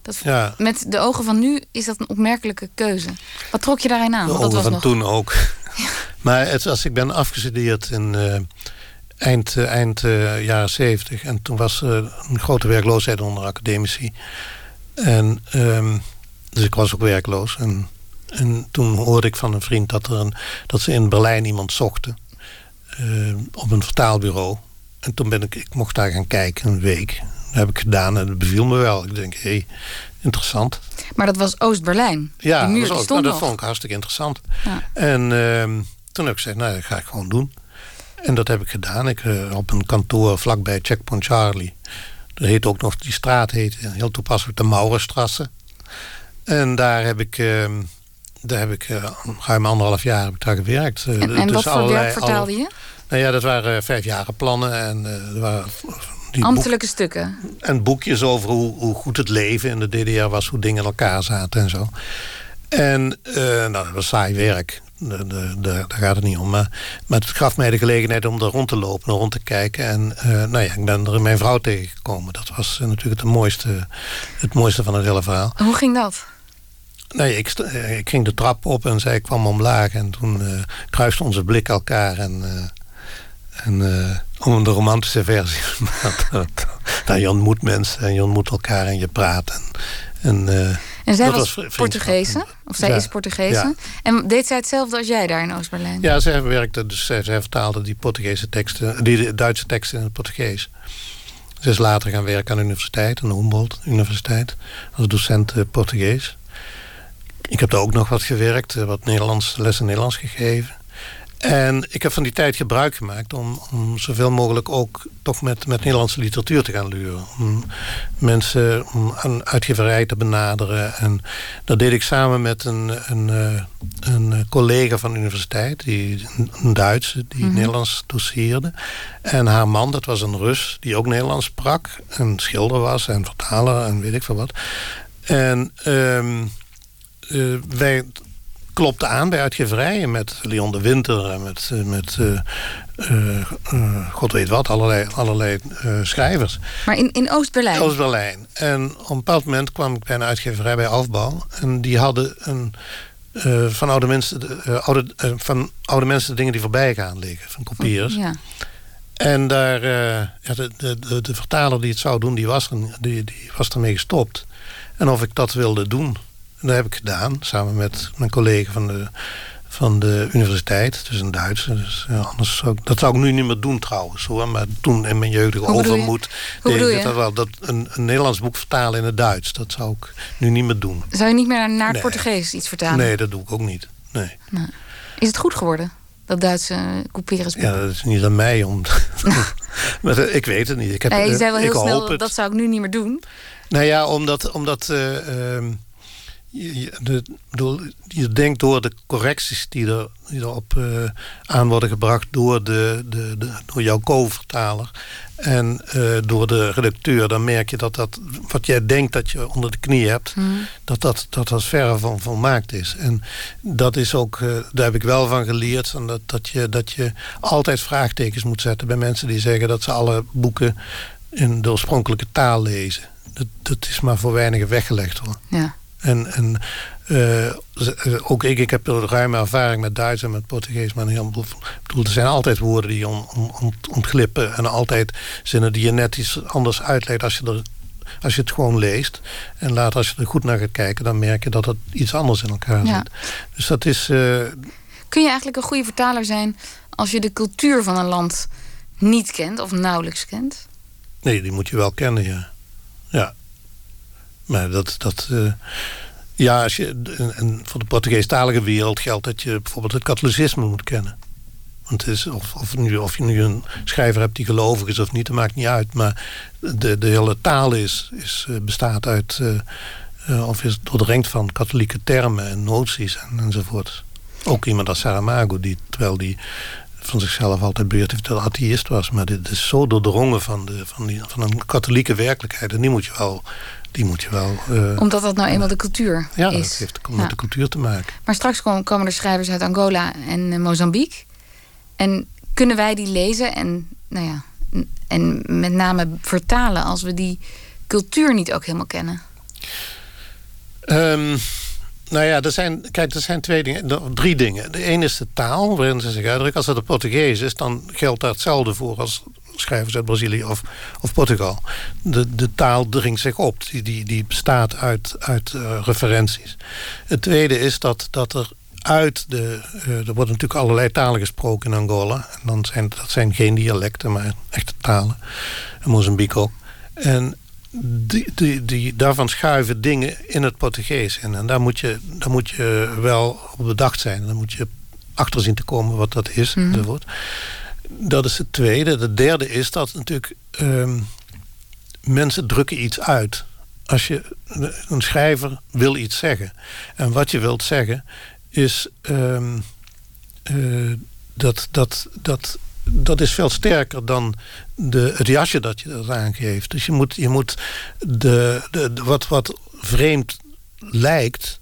Dat, ja. Met de ogen van nu is dat een opmerkelijke keuze. Wat trok je daarin aan? De Want dat was van nog... toen ook. (laughs) maar het, als ik ben afgestudeerd in... Uh, eind, eh, eind uh, jaren zeventig. En toen was er een grote werkloosheid onder academici. En, um, dus ik was ook werkloos. En, en toen hoorde ik van een vriend dat, er een, dat ze in Berlijn iemand zochten. Uh, op een vertaalbureau. En toen ben ik, ik mocht daar gaan kijken, een week. Dat heb ik gedaan en dat beviel me wel. Ik denk, hé, hey, interessant. Maar dat was Oost-Berlijn? Ja, dat, was ook, dat vond ik hartstikke interessant. Ja. En uh, toen heb ik gezegd, nou, dat ga ik gewoon doen. En dat heb ik gedaan. Ik uh, op een kantoor vlakbij Checkpoint Charlie. Dat heet ook nog, die straat heet heel toepasselijk de Maurerstrasse. En daar heb ik, uh, daar heb ik uh, ruim anderhalf jaar heb ik daar gewerkt. En, en dus wat voor werk vertaalde je? Nou ja, dat waren vijf jaren plannen. En, er waren die Ambtelijke stukken. En boekjes over hoe, hoe goed het leven in de DDR was. Hoe dingen in elkaar zaten en zo. En nou, dat was saai werk daar gaat het niet om. Maar, maar het gaf mij de gelegenheid om er rond te lopen, rond te kijken. En uh, nou ja, ik ben er mijn vrouw tegengekomen. Dat was uh, natuurlijk het mooiste, het mooiste van het hele verhaal. Hoe ging dat? Nee, ik, eh, ik ging de trap op en zij kwam omlaag. En toen uh, kruisten onze blik elkaar. En, en om de romantische versie. (laughs) nou, je ontmoet mensen en je ontmoet elkaar en je praat. En, en en zij was, was Portugese, of zij is Portugese. En deed zij hetzelfde als jij daar in Oost-Berlijn? Ja, zij werkte, dus zij, zij, vertaalde die Portugese teksten, die Duitse teksten in het Portugees. Ze is later gaan werken aan de universiteit, aan de Humboldt Universiteit, als docent Portugees. Ik heb daar ook nog wat gewerkt, wat Nederlands, lessen Nederlands gegeven. En ik heb van die tijd gebruik gemaakt om, om zoveel mogelijk ook toch met, met Nederlandse literatuur te gaan luren. Om mensen, om een uitgeverij te benaderen. En dat deed ik samen met een, een, eh, een collega van de universiteit, die, een Duitse, die mhm. Nederlands doseerde. En haar man, dat was een Rus, die ook Nederlands sprak. En schilder was en vertaler en weet ik veel wat. En um, uh, wij klopte aan bij uitgeverijen met Leon de Winter en met, eh, met uh, uh, god weet wat, allerlei, allerlei schrijvers. Maar in, in Oost-Berlijn? Oost-Berlijn. En op een bepaald moment kwam ik bij een uitgeverij bij Afbouw. En die hadden een, van, oude mensen, oude, van oude mensen de dingen die voorbij gaan liggen, van kopiers. Ja. En daar, ja, de, de, de, vertaler die het zou doen, die was, die, die was ermee gestopt. En of ik dat wilde doen. En dat heb ik gedaan, samen met mijn collega van de, van de universiteit. Dus een Duitse. Dus, ja, anders zou ik, dat zou ik nu niet meer doen trouwens. Hoor. Maar toen in mijn jeugdige overmoed... deed ik dat wel. Dat een, een, Nederlands boek vertalen in het Duits. Dat zou ik nu niet meer doen. Zou je niet meer naar het Portugees iets vertalen? Nee, dat doe ik ook niet. Nee. Nou, is het goed geworden? Dat Duitse couperus Ja, dat is niet aan mij om... (laughs) maar, eh, ik weet het niet. Ik heb, nee, je zei wel heel snel, dat zou ik nu niet meer doen. Nou ja, omdat... omdat uh, je, de, bedoel, je denkt door de correcties die, er, die erop uh, aan worden gebracht door, de, de, de door jouw co-vertaler en uh, door de redacteur, dan merk je dat dat wat jij denkt dat je onder de knie hebt, mm. dat, dat, dat dat verre van volmaakt is. En dat is ook, uh, daar heb ik wel van geleerd, en dat, dat, je, dat je altijd vraagtekens moet zetten bij mensen die zeggen dat ze alle boeken in de oorspronkelijke taal lezen. Dat, dat is maar voor weinigen weggelegd hoor. Ja. En, en uh, ook ik, ik heb ruime ervaring met Duits en met Portugees. Maar heel, bedoel, er zijn altijd woorden die on, on, ontglippen. En altijd zinnen die je net iets anders uitlegt als je, er, als je het gewoon leest. En later als je er goed naar gaat kijken, dan merk je dat het iets anders in elkaar zit. Dus dat is... Uh, Kun je eigenlijk een goede vertaler zijn als je de cultuur van een land niet kent of nauwelijks kent? Nee, die moet je wel kennen, ja. Ja. Maar dat... dat uh, ja, als je, en voor de Portugeestalige wereld geldt dat je bijvoorbeeld het katholicisme moet kennen. Want het is, of, of, nu, of je nu een schrijver hebt die gelovig is of niet, dat maakt niet uit. Maar de, de hele taal is, is, eh, bestaat uit, uh, of is doordrenkt van katholieke termen en noties en, enzovoort. Ook iemand als Saramago, die, terwijl die van zichzelf altijd beweerd heeft dat atheïst was. Maar dit is zo doordrongen van, de, van, die, van een katholieke werkelijkheid. En die moet je wel die moet je wel... Uh, Omdat dat nou eenmaal de cultuur ja, is. Ja, dat heeft met de cultuur te maken. Maar straks komen er schrijvers uit Angola en uh, Mozambique. En kunnen wij die lezen en, nou ja, en met name vertalen... als we die cultuur niet ook helemaal kennen? Um, nou ja, er zijn, kijk, er zijn twee dingen, drie dingen. De ene is de taal, waarin ze zich uitdrukken. Als het de Portugees is, dan geldt daar hetzelfde voor als schrijvers uit Brazilië of, of Portugal. De, de taal dringt zich op. Die, die, die bestaat uit, uit uh, referenties. Het tweede is dat, dat er uit de... Uh, er worden natuurlijk allerlei talen gesproken in Angola. En dan zijn, dat zijn geen dialecten, maar echte talen. En Mozambique ook. En die, die, die, daarvan schuiven dingen in het Portugees in. En daar moet je, daar moet je wel op bedacht zijn. Dan moet je achter zien te komen wat dat is. Mm enzovoort. Dat is het tweede. De derde is dat natuurlijk ehm, mensen drukken iets uit. Als je een schrijver wil iets zeggen. En wat je wilt zeggen is ehm, eh, dat, dat, dat, dat is veel sterker dan de, het jasje dat je eraan geeft. Dus je moet, je moet de, de, wat, wat vreemd lijkt,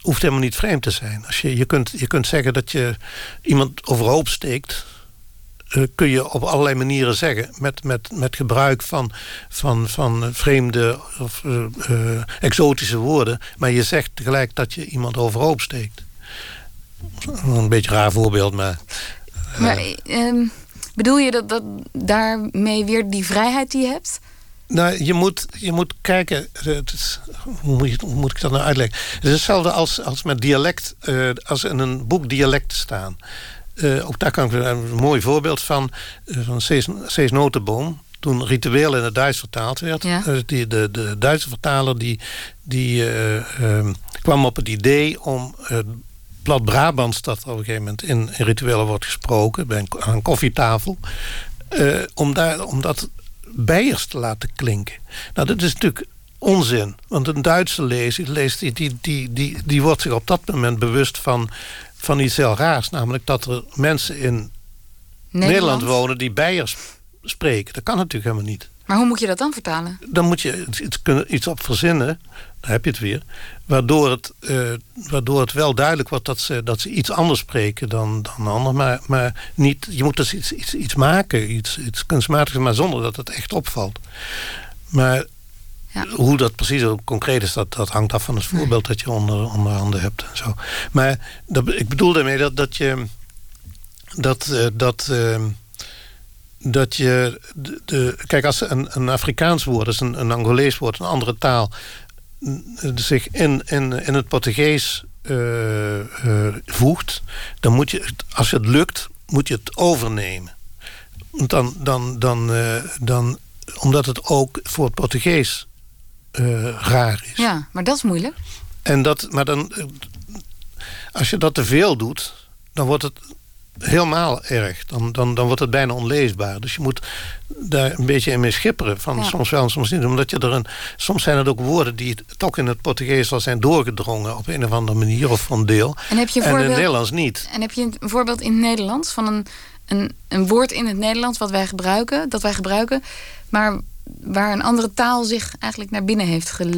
hoeft helemaal niet vreemd te zijn. Als je, je, kunt, je kunt zeggen dat je iemand overhoop steekt uh, kun je op allerlei manieren zeggen. Met, met, met gebruik van, van, van vreemde of uh, uh, exotische woorden. Maar je zegt tegelijk dat je iemand overhoop steekt. Een beetje een raar voorbeeld, maar... maar um, bedoel je dat, dat daarmee weer die vrijheid die je hebt... Nou, je moet, je moet kijken. Het is, hoe, moet je, hoe, moet ik dat nou uitleggen? Het is hetzelfde als, als met dialect. Als in een boek dialecten staan. Uh, ook daar kan ik een mooi voorbeeld van. Uh, van Cees, Cees Notenboom. toen ritueel in het Duits vertaald werd. Ja. eh, die, de, de Duitse vertaler die, die eh, ehm, kwam op het idee om het blad Brabants... dat op een gegeven moment in, in rituelen wordt gesproken... Bij een, aan een koffietafel... eh, om, daar, om dat bijers te laten klinken. Nou, dat is natuurlijk onzin. Want een Duitse lezer, leest, die, die, die, die, die wordt zich op dat moment bewust van, van iets heel raars. Namelijk dat er mensen in Nederland, wonen die bijers spreken. Dat kan natuurlijk helemaal niet. Maar hoe moet je dat dan vertalen? Dan moet je iets, kunnen, iets op verzinnen, daar heb je het weer... waardoor het, eh, waardoor het wel duidelijk wordt dat ze, dat ze iets anders spreken dan, dan anderen. Maar, maar niet, je moet dus iets, iets, iets maken, iets, iets kunstmatigs... maar zonder dat het echt opvalt. Maar Ja. hoe dat precies ook concreet is... dat, dat hangt af van het voorbeeld dat je onder, onder handen hebt en zo. Maar dat, ik bedoel daarmee dat, dat je... dat, eh, dat eh, dat je de, de- kijk als een, een Afrikaans woord, dus een, een Angolees woord, een andere taal, zich in, in, in het Portugees eh, eh, voegt, dan moet je, als het lukt, moet je het overnemen. Want Dan, dan, dan, dan, omdat het ook voor het Portugees eh, raar is. Ja, maar dat is moeilijk. En dat, maar dan, eh, als je dat te veel doet, dan wordt het helemaal erg. Dan, dan, dan wordt het bijna onleesbaar. Dus je moet daar een beetje in mee schipperen. Van Ja. Soms wel en soms niet. Omdat je er een, soms zijn het ook woorden die toch in het Portugees al zijn doorgedrongen op een of andere manier of van deel. En heb je een en in het Nederlands niet. en heb je een voorbeeld in het Nederlands van een, een, een woord in het Nederlands wat wij gebruiken, dat wij gebruiken, maar waar een andere taal zich eigenlijk naar binnen heeft gel...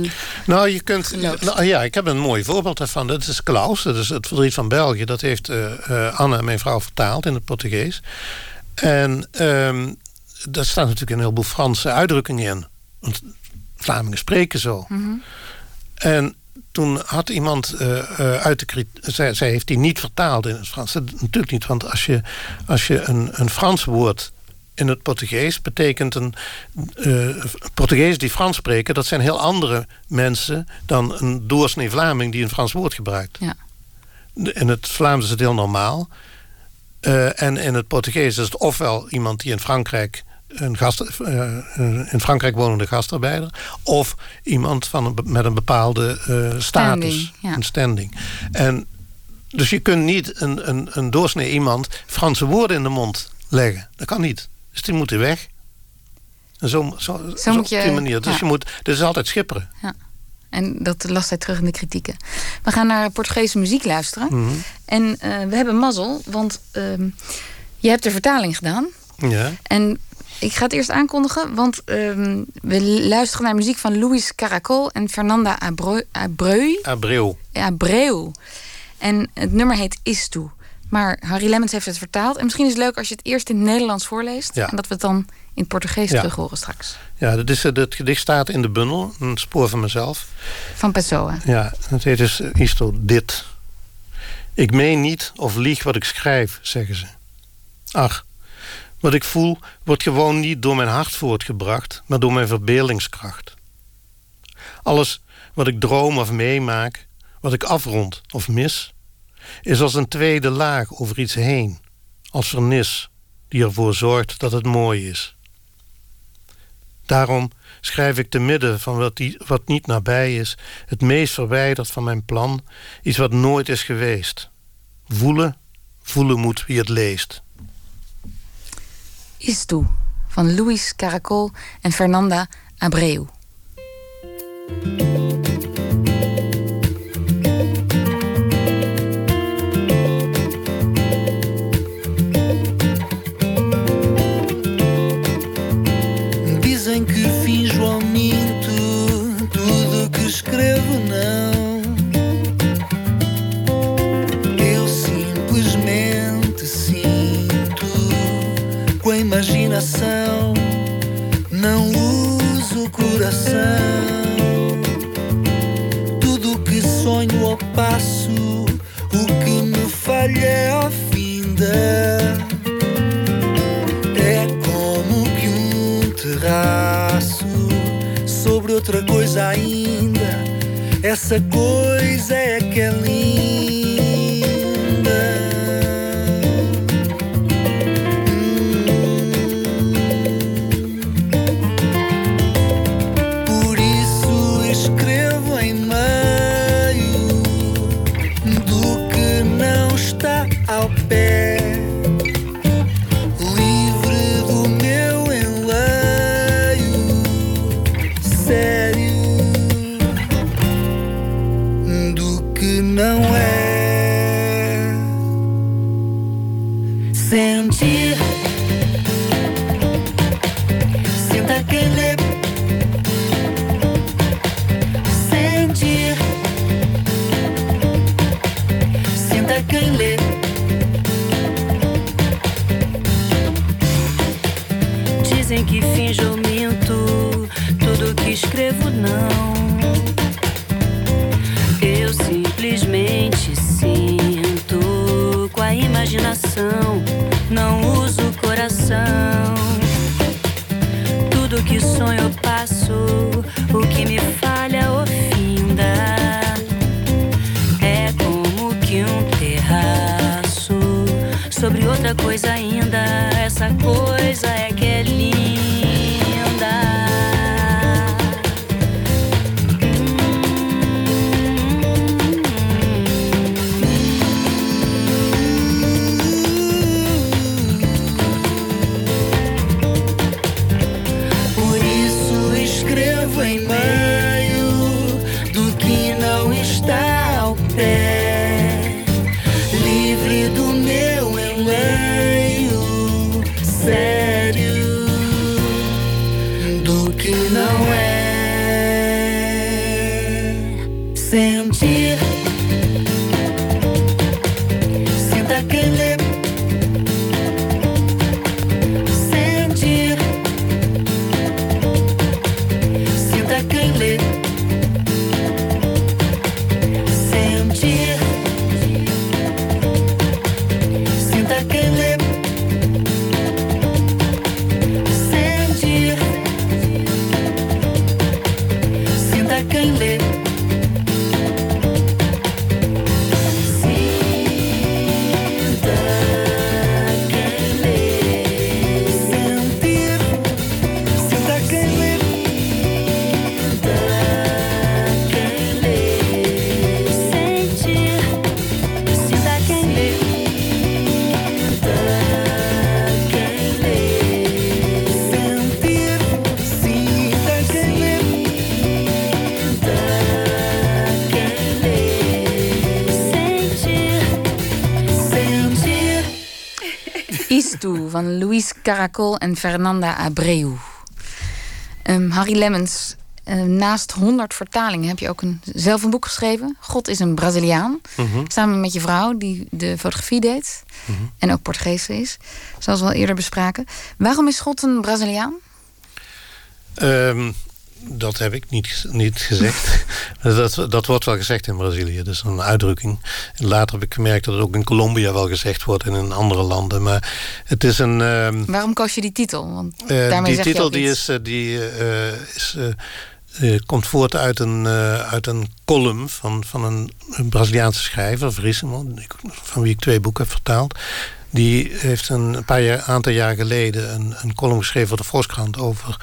Nou, je kunt. Nou, ja, ik heb een mooi voorbeeld daarvan. Dat is Klaus, dat is het verdriet van België. Dat heeft eh, eh, Anna, mijn vrouw, vertaald in het Portugees. En ehm daar staan natuurlijk een heleboel Franse uitdrukkingen in. Want Vlamingen spreken zo. En toen had iemand eh, uit de zij heeft die niet vertaald in het Frans. Dat, natuurlijk niet, want als je, als je een, een Frans woord in het Portugees betekent een eh, Portugees die Frans spreken, dat zijn heel andere mensen dan een doorsnee Vlaming die een Frans woord gebruikt. Ja. In het Vlaams is het heel normaal. Eh, en in het Portugees is het ofwel iemand die in Frankrijk een gast, eh, in Frankrijk wonende gastarbeider, of iemand van een, met een bepaalde status, Standing, ja. een standing. En dus je kunt niet een, een, een doorsnee iemand Franse woorden in de mond leggen. Dat kan niet. Dus die moeten weg. En zo, zo, zo, moet op je- die manier. Dus ja. je moet, dus is altijd schipperen. En dat las zij terug in de kritieken. We gaan naar Portugese muziek luisteren. Mhm. En eh, we hebben mazzel, want ehm, je hebt de vertaling gedaan. Ja. En ik ga het eerst aankondigen, want ehm, we luisteren naar muziek van Luis Caracol en Fernanda Abreu. Abreu, Abreu. Abreu. En het nummer heet Istu. Maar Harry Lemmens heeft het vertaald. En misschien is het leuk als je het eerst in het Nederlands voorleest. Ja. En dat we het dan in het Portugees Ja. terug horen straks. Ja, dat is, eh, het gedicht staat in de bundel. Een spoor van mezelf. Van Pessoa. Ja, het heet dus eh, Isto dit. Ik meen niet of lieg wat ik schrijf, zeggen ze. Ach, wat ik voel wordt gewoon niet door mijn hart voortgebracht, maar door mijn verbeeldingskracht. Alles wat ik droom of meemaak, wat ik afrond of mis, is als een tweede laag over iets heen, als vernis die ervoor zorgt dat het mooi is. Daarom schrijf ik te midden van wat, die, wat niet nabij is, het meest verwijderd van mijn plan, iets wat nooit is geweest. Voelen, voelen moet wie het leest. Istu van Luis Caracol en Fernanda Abreu. Imaginação, não uso o coração. Tudo que sonho ou passo, o que me falha é a finda. É como que um terraço sobre outra coisa ainda. Essa coisa é que é linda. Good não é. Coração. Tudo que sonho eu passo, o que me falha ou finda. É como que um terraço sobre outra coisa ainda. Essa coisa é que é linda. Van Luis Caracol en Fernanda Abreu. Ehm, Harry Lemmens, eh, naast 100 vertalingen heb je ook een, zelf een boek geschreven. God is een Braziliaan. Samen met je vrouw, die de fotografie deed. En ook Portugees is, zoals we al eerder bespraken. Waarom is God een Braziliaan? Ehm, dat heb ik niet, niet gezegd. (laughs) dat, dat wordt wel gezegd in Brazilië. Dat is een uitdrukking. Later heb ik gemerkt dat het ook in Colombia wel gezegd wordt en in andere landen. Maar het is een. ehm, Waarom koos je die titel? Want eh, daarmee die zeg titel die iets. is, eh, die, eh, is, eh, eh, komt voort uit een, uit een column van, van een, een Braziliaanse schrijver, Verissimo, die- van wie ik twee boeken heb vertaald. Die heeft een paar jaar, aantal jaar geleden een, een column geschreven voor de Volkskrant over,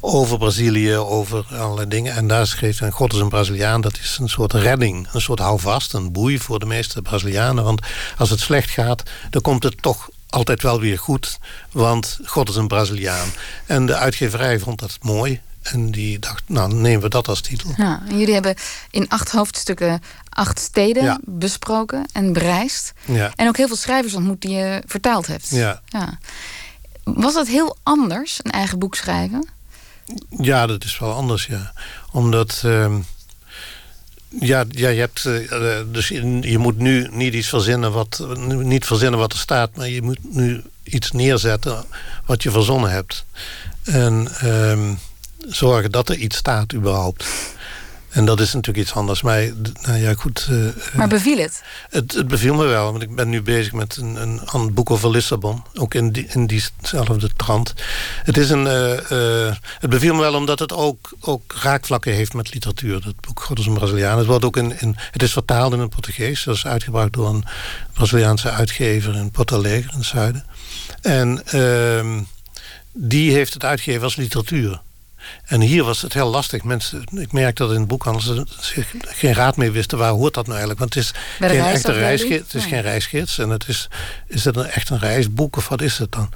over Brazilië, over allerlei dingen. En daar schreef hij, God is een Braziliaan, dat is een soort redding, een soort houvast, een boei voor de meeste Brazilianen. Want als het slecht gaat, dan komt het toch altijd wel weer goed, want God is een Braziliaan. En de uitgeverij vond dat mooi. En die dacht, nou nemen we dat als titel. Ja, en jullie hebben in acht hoofdstukken acht steden Ja. besproken en bereisd. Ja. En ook heel veel schrijvers ontmoet die je vertaald hebt. Ja. Was dat heel anders, een eigen boek schrijven? Ja, dat is wel anders, ja. Omdat... ehm, ja, ja, je hebt... eh, eh, dus je je moet nu niet iets verzinnen wat... Niet verzinnen wat er staat, maar je moet nu iets neerzetten wat je verzonnen hebt. En ehm, zorgen dat er iets staat überhaupt. En dat is natuurlijk iets anders. Maar nou ja, goed... eh, eh, Maar beviel het? Het, het beviel me wel, want ik ben nu bezig met een, een boek over Lissabon. Ook in, die, in diezelfde trant. Het, is een, eh, eh, het beviel me wel omdat het ook, ook raakvlakken heeft met literatuur. Dat boek God is een Braziliaan. Het, wordt ook in, in, het is vertaald in het Portugees. Dat is uitgebracht door een Braziliaanse uitgever in Porto Alegre in het zuiden. En ehm, die heeft het uitgegeven als literatuur. En hier was het heel lastig. Mensen, ik merk dat in het boekhandel ze zich geen raad meer wisten. Waar hoort dat nou eigenlijk? Want het is geen echte reisgids. Het is Nee. geen reisgids. En het is, is het een, echt een reisboek of wat is het dan?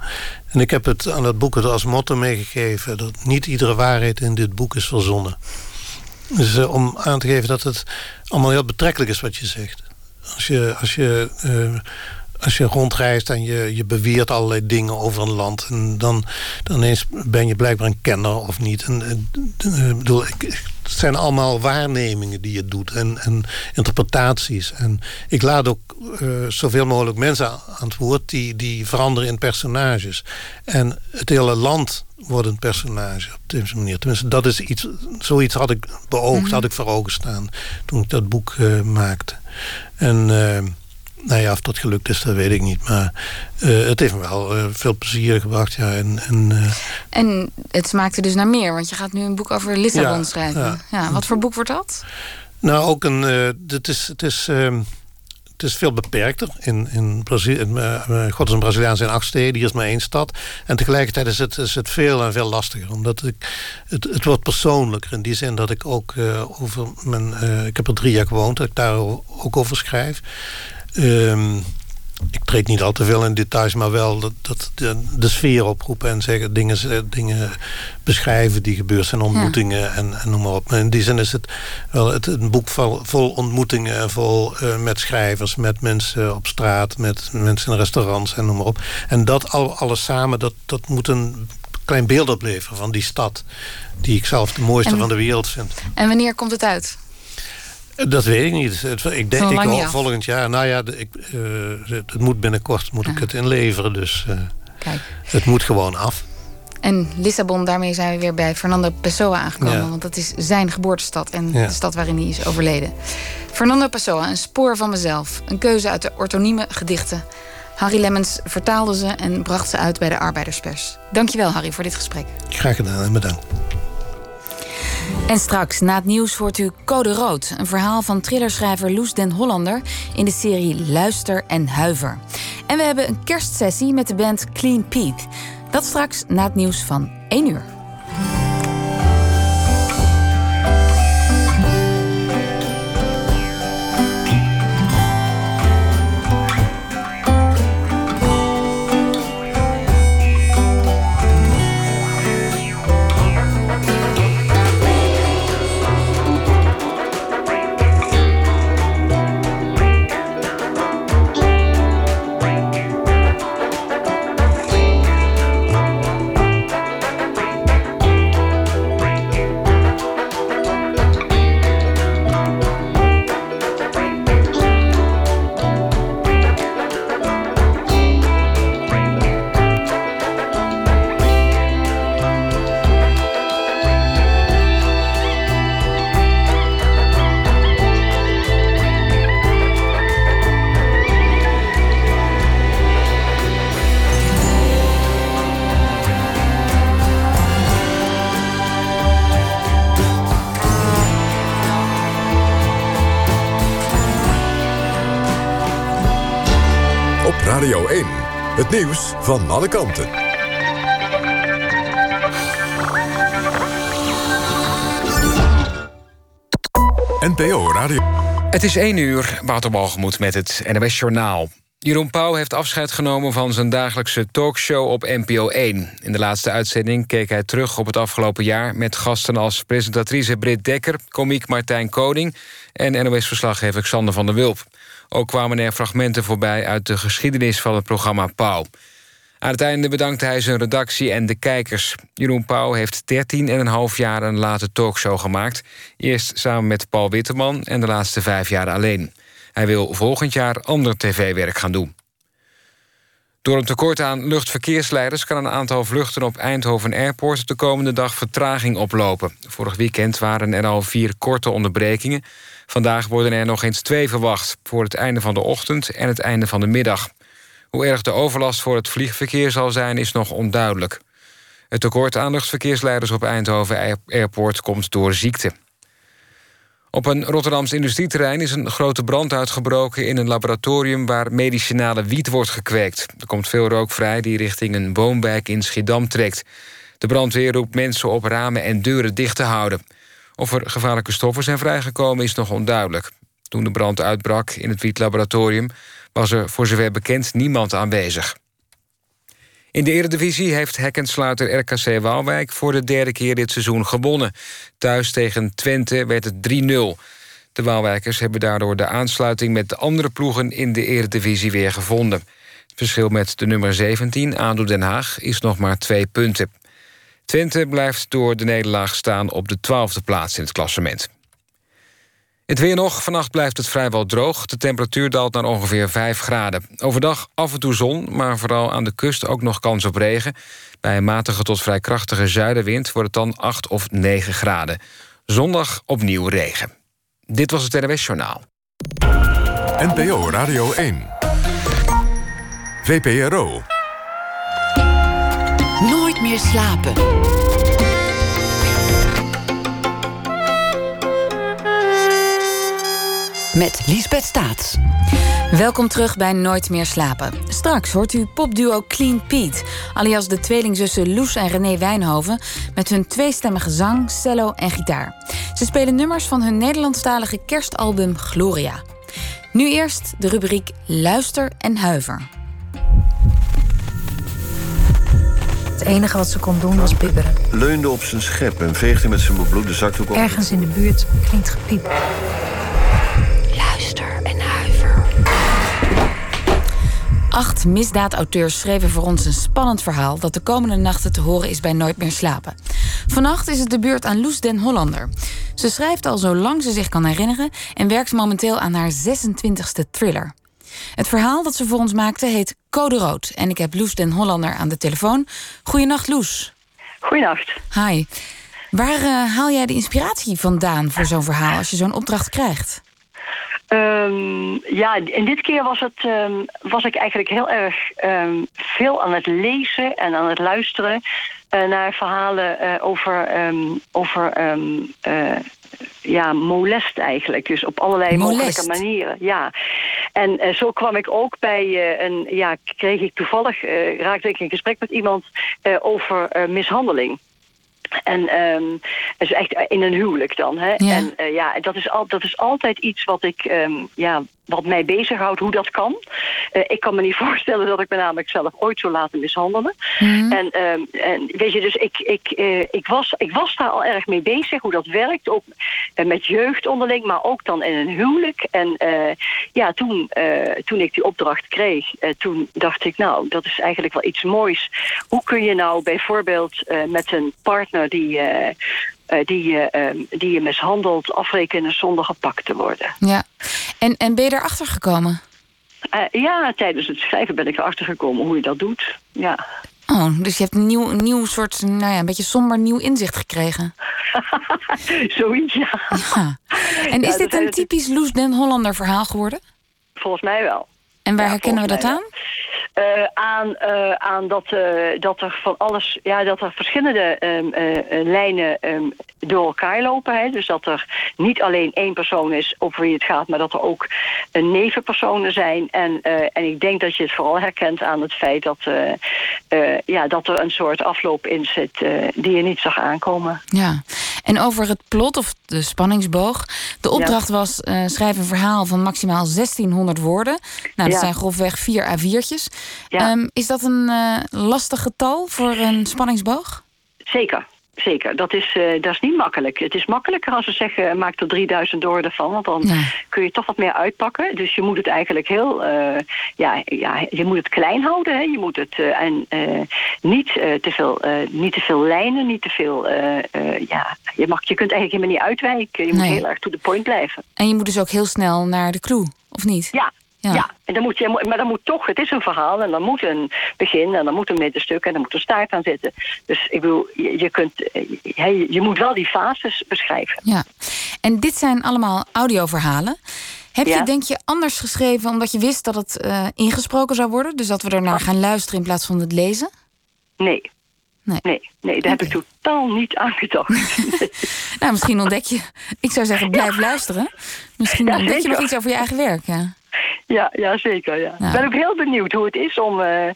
En ik heb het aan het boek het als motto meegegeven... dat niet iedere waarheid in dit boek is verzonnen. Dus eh, om aan te geven dat het allemaal heel betrekkelijk is wat je zegt. Als je, als je, eh, als je rondreist en je, je beweert allerlei dingen over een land... En dan, dan ineens ben je blijkbaar een kenner of niet. En, eh, ik bedoel, het zijn allemaal waarnemingen die je doet en, en interpretaties. En ik laat ook uh, zoveel mogelijk mensen aan het woord die, die veranderen in personages. En het hele land wordt een personage op deze manier. Tenminste, dat is iets, zoiets had ik beoogd, mm had ik voor ogen staan toen ik dat boek uh, maakte. En uh, nou ja, of dat gelukt is, dat weet ik niet. Maar uh, het heeft me wel uh, veel plezier gebracht. Ja, en, en, uh, en het smaakte dus naar meer, want je gaat nu een boek over Lissabon ja, schrijven. Ja. ja. wat voor boek wordt dat? Nou, ook een. het, is, het, is, ehm, het is veel beperkter. In, in Brazilië, God is een Braziliaan zijn acht steden, hier is maar één stad. En tegelijkertijd is het, is het veel en veel lastiger. Omdat ik, het, het wordt persoonlijker in die zin dat ik ook over mijn. ik heb er drie jaar gewoond, dat ik daar ook over schrijf. Um, ik treed niet al te veel in details, maar wel dat, dat de, de, sfeer oproepen en zeggen, dingen, dingen beschrijven die gebeurd zijn, ontmoetingen ja. en, en, noem maar op. Maar in die zin is het wel het, een boek vol, vol ontmoetingen, vol uh, met schrijvers, met mensen op straat, met mensen in restaurants en noem maar op. En dat al, alles samen, dat, dat moet een klein beeld opleveren van die stad, die ik zelf de mooiste en, van de wereld vind. En wanneer komt het uit? Dat weet ik niet. Ik denk ik hoop volgend jaar. Nou ja, ik, uh, het moet binnenkort moet ik het inleveren. Dus uh, Kijk. het moet gewoon af. En Lissabon, daarmee zijn we weer bij Fernando Pessoa aangekomen. Ja. Want dat is zijn geboortestad en ja. de stad waarin hij is overleden. Fernando Pessoa, een spoor van mezelf. Een keuze uit de ortonieme gedichten. Harry Lemmens vertaalde ze en bracht ze uit bij de Arbeiderspers. Dankjewel Harry voor dit gesprek. Graag gedaan en bedankt. En straks, na het nieuws, hoort u Code Rood. Een verhaal van thrillerschrijver Loes den Hollander... in de serie Luister en Huiver. En we hebben een kerstsessie met de band Clean Pete. Dat straks na het nieuws van 1 uur. Radio 1. Het nieuws van alle kanten. NPO Radio. Het is 1 uur, Wouter met het NWS Journaal. Jeroen Pauw heeft afscheid genomen van zijn dagelijkse talkshow op NPO 1. In de laatste uitzending keek hij terug op het afgelopen jaar... met gasten als presentatrice Britt Dekker, komiek Martijn Koning... en NOS-verslaggever Xander van der Wulp. Ook kwamen er fragmenten voorbij uit de geschiedenis van het programma Pauw. Aan het einde bedankte hij zijn redactie en de kijkers. Jeroen Pauw heeft 13,5 jaar een late talkshow gemaakt. Eerst samen met Paul Witteman en de laatste vijf jaar alleen. Hij wil volgend jaar ander tv-werk gaan doen. Door een tekort aan luchtverkeersleiders... kan een aantal vluchten op Eindhoven Airport... de komende dag vertraging oplopen. Vorig weekend waren er al vier korte onderbrekingen. Vandaag worden er nog eens twee verwacht... voor het einde van de ochtend en het einde van de middag. Hoe erg de overlast voor het vliegverkeer zal zijn, is nog onduidelijk. Het tekort aan luchtverkeersleiders op Eindhoven Airport komt door ziekte. Op een Rotterdams industrieterrein is een grote brand uitgebroken... in een laboratorium waar medicinale wiet wordt gekweekt. Er komt veel rook vrij die richting een woonwijk in Schiedam trekt. De brandweer roept mensen op ramen en deuren dicht te houden. Of er gevaarlijke stoffen zijn vrijgekomen is nog onduidelijk. Toen de brand uitbrak in het wietlaboratorium... was er voor zover bekend niemand aanwezig. In de Eredivisie heeft hekkensluiter RKC Waalwijk... voor de derde keer dit seizoen gewonnen. Thuis tegen Twente werd het 3-0. De Waalwijkers hebben daardoor de aansluiting met de andere ploegen in de eredivisie weer gevonden. Het verschil met de nummer 17, ADO Den Haag, is nog maar twee punten. Twente blijft door de nederlaag staan op de twaalfde plaats in het klassement. Het weer nog. Vannacht blijft het vrijwel droog. De temperatuur daalt naar ongeveer 5 graden. Overdag af en toe zon, maar vooral aan de kust ook nog kans op regen. Bij een matige tot vrij krachtige zuidenwind wordt het dan 8 of 9 graden. Zondag opnieuw regen. Dit was het NWS Journaal. NPO Radio 1. VPRO. Meer slapen. Met Liesbeth Staats. Welkom terug bij Nooit meer slapen. Straks hoort u popduo Clean Pete, alias de tweelingzussen Loes en René Wijnhoven, met hun tweestemmige zang, cello en gitaar. Ze spelen nummers van hun Nederlandstalige kerstalbum Gloria. Nu eerst de rubriek Luister en Huiver. Het enige wat ze kon doen was bibberen. leunde op zijn schep en veegde met zijn bebloede zakdoek op. Ergens in de buurt klinkt gepiep. Luister en huiver. Acht misdaadauteurs schreven voor ons een spannend verhaal dat de komende nachten te horen is bij Nooit meer slapen. Vannacht is het de beurt aan Loes den Hollander. Ze schrijft al zolang ze zich kan herinneren en werkt momenteel aan haar 26e thriller. Het verhaal dat ze voor ons maakte heet Code Rood en ik heb Loes den Hollander aan de telefoon. Goedenacht Loes. Goedenacht. Hi. Waar eh, haal jij de inspiratie vandaan voor zo'n verhaal als je zo'n opdracht krijgt? Ehm, ja, in dit keer was, het, ehm, was ik eigenlijk heel erg ehm, veel aan het lezen en aan het luisteren eh, naar verhalen eh, over, over ja, molest eigenlijk. Dus op allerlei Molest. mogelijke manieren. Ja. En eh, zo kwam ik ook bij eh, een, ja, kreeg ik toevallig, eh, raakte ik in gesprek met iemand over mishandeling. En ehm dus echt in een huwelijk dan. Hè? Ja. En ja, dat is, al, dat is altijd iets wat ik ehm, ja, wat mij bezighoudt, hoe dat kan. Eh, ik kan me niet (laughs) voorstellen dat ik me namelijk zelf ooit zou laten mishandelen. Mhm. En, ehm, en weet je, dus ik, ik, eh, ik, was, ik was daar al erg mee bezig, hoe dat werkt. Ook eh, met jeugd onderling, maar ook dan in een huwelijk. En ja, toen, toen ik die opdracht kreeg, toen dacht ik, nou, dat is eigenlijk wel iets moois. Hoe kun je nou bijvoorbeeld met een partner die, eh, die, je, ehm, die je mishandelt, afrekenen zonder gepakt te worden? Ja. En, en ben je erachter gekomen? Eh, ja, tijdens het schrijven ben ik erachter gekomen hoe je dat doet. Ja. Oh, dus je hebt een nieuw, een nieuw soort, nou ja, een beetje somber nieuw inzicht gekregen. (laughs) Zoiets, ja. Ja. En Ja, is dit een typisch Loes den Hollander verhaal geworden? Volgens mij wel. En waar Ja, herkennen we dat aan? Eh, aan eh, aan dat, eh, dat er van alles, ja, dat er verschillende ehm, eh, eh, lijnen ehm, door elkaar lopen. Hè? Dus dat er niet alleen één persoon is over wie het gaat, maar dat er ook nevenpersonen zijn. En, en ik denk dat je het vooral herkent aan het feit dat, ja, dat er een soort afloop in zit die je niet zag aankomen. Ja. En over het plot of de spanningsboog. De opdracht was eh, schrijf een verhaal van maximaal 1600 woorden. Nou, dat Ja. zijn grofweg vier A4'tjes. Ja. Ehm, is dat een eh, lastig getal voor een spanningsboog? Zeker. Zeker, dat is, eh, dat is niet makkelijk. Het is makkelijker als we zeggen, maak er 3000 woorden van. Want dan kun je toch wat meer uitpakken. Dus je moet het eigenlijk heel, eh, ja, ja, je moet het klein houden. Hè. Je moet het eh, en eh, niet, eh, te veel, eh, niet te veel lijnen, niet te veel, eh, eh, ja, je, mag, je kunt eigenlijk helemaal niet uitwijken. Je moet heel erg to the point blijven. En je moet dus ook heel snel naar de clue, of niet? Ja. Ja. Ja. en dan moet je, maar dan moet toch, het is een verhaal en dan moet een begin en dan moet een middenstuk en dan moet een staart aan zitten. Dus ik bedoel, je, je, kunt, eh, je, je moet wel die fases beschrijven. Ja. En dit zijn allemaal audioverhalen. Heb je, denk je, anders geschreven omdat je wist dat het eh, ingesproken zou worden? Dus dat we er naar gaan luisteren in plaats van het lezen? Nee. Nee. Nee, nee daar heb ik totaal niet aan gedacht. (laughs) Nou, misschien ontdek je. Ik zou zeggen, blijf luisteren. Misschien Ja, ontdek je nog iets over je eigen werk. Ja. Ja, ja, zeker. Ja. Ja. Ik ben ook heel benieuwd hoe het is om, eh,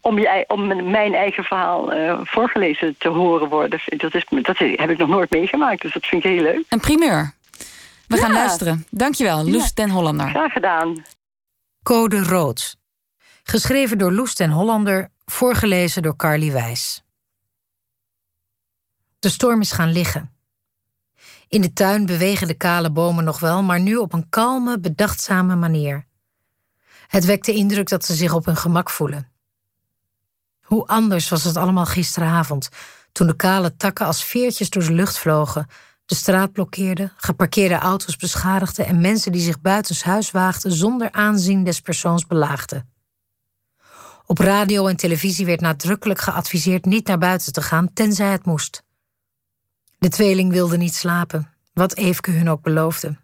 om, je, om mijn eigen verhaal eh, voorgelezen te horen worden. Dat, is, dat heb ik nog nooit meegemaakt, dus dat vind ik heel leuk. Een primeur. We gaan luisteren. Dankjewel, Loes den Hollander. Graag gedaan. Code Rood. Geschreven door Loes ten Hollander, voorgelezen door Carly Wijs. De storm is gaan liggen. In de tuin bewegen de kale bomen nog wel, maar nu op een kalme, bedachtzame manier. Het wekt de indruk dat ze zich op hun gemak voelen. Hoe anders was het allemaal gisteravond, toen de kale takken als veertjes door de lucht vlogen, de straat blokkeerden, geparkeerde auto's beschadigden en mensen die zich buitenshuis waagden zonder aanzien des persoons belaagden. Op radio en televisie werd nadrukkelijk geadviseerd niet naar buiten te gaan, tenzij het moest. De tweeling wilde niet slapen, wat Eefke hun ook beloofde.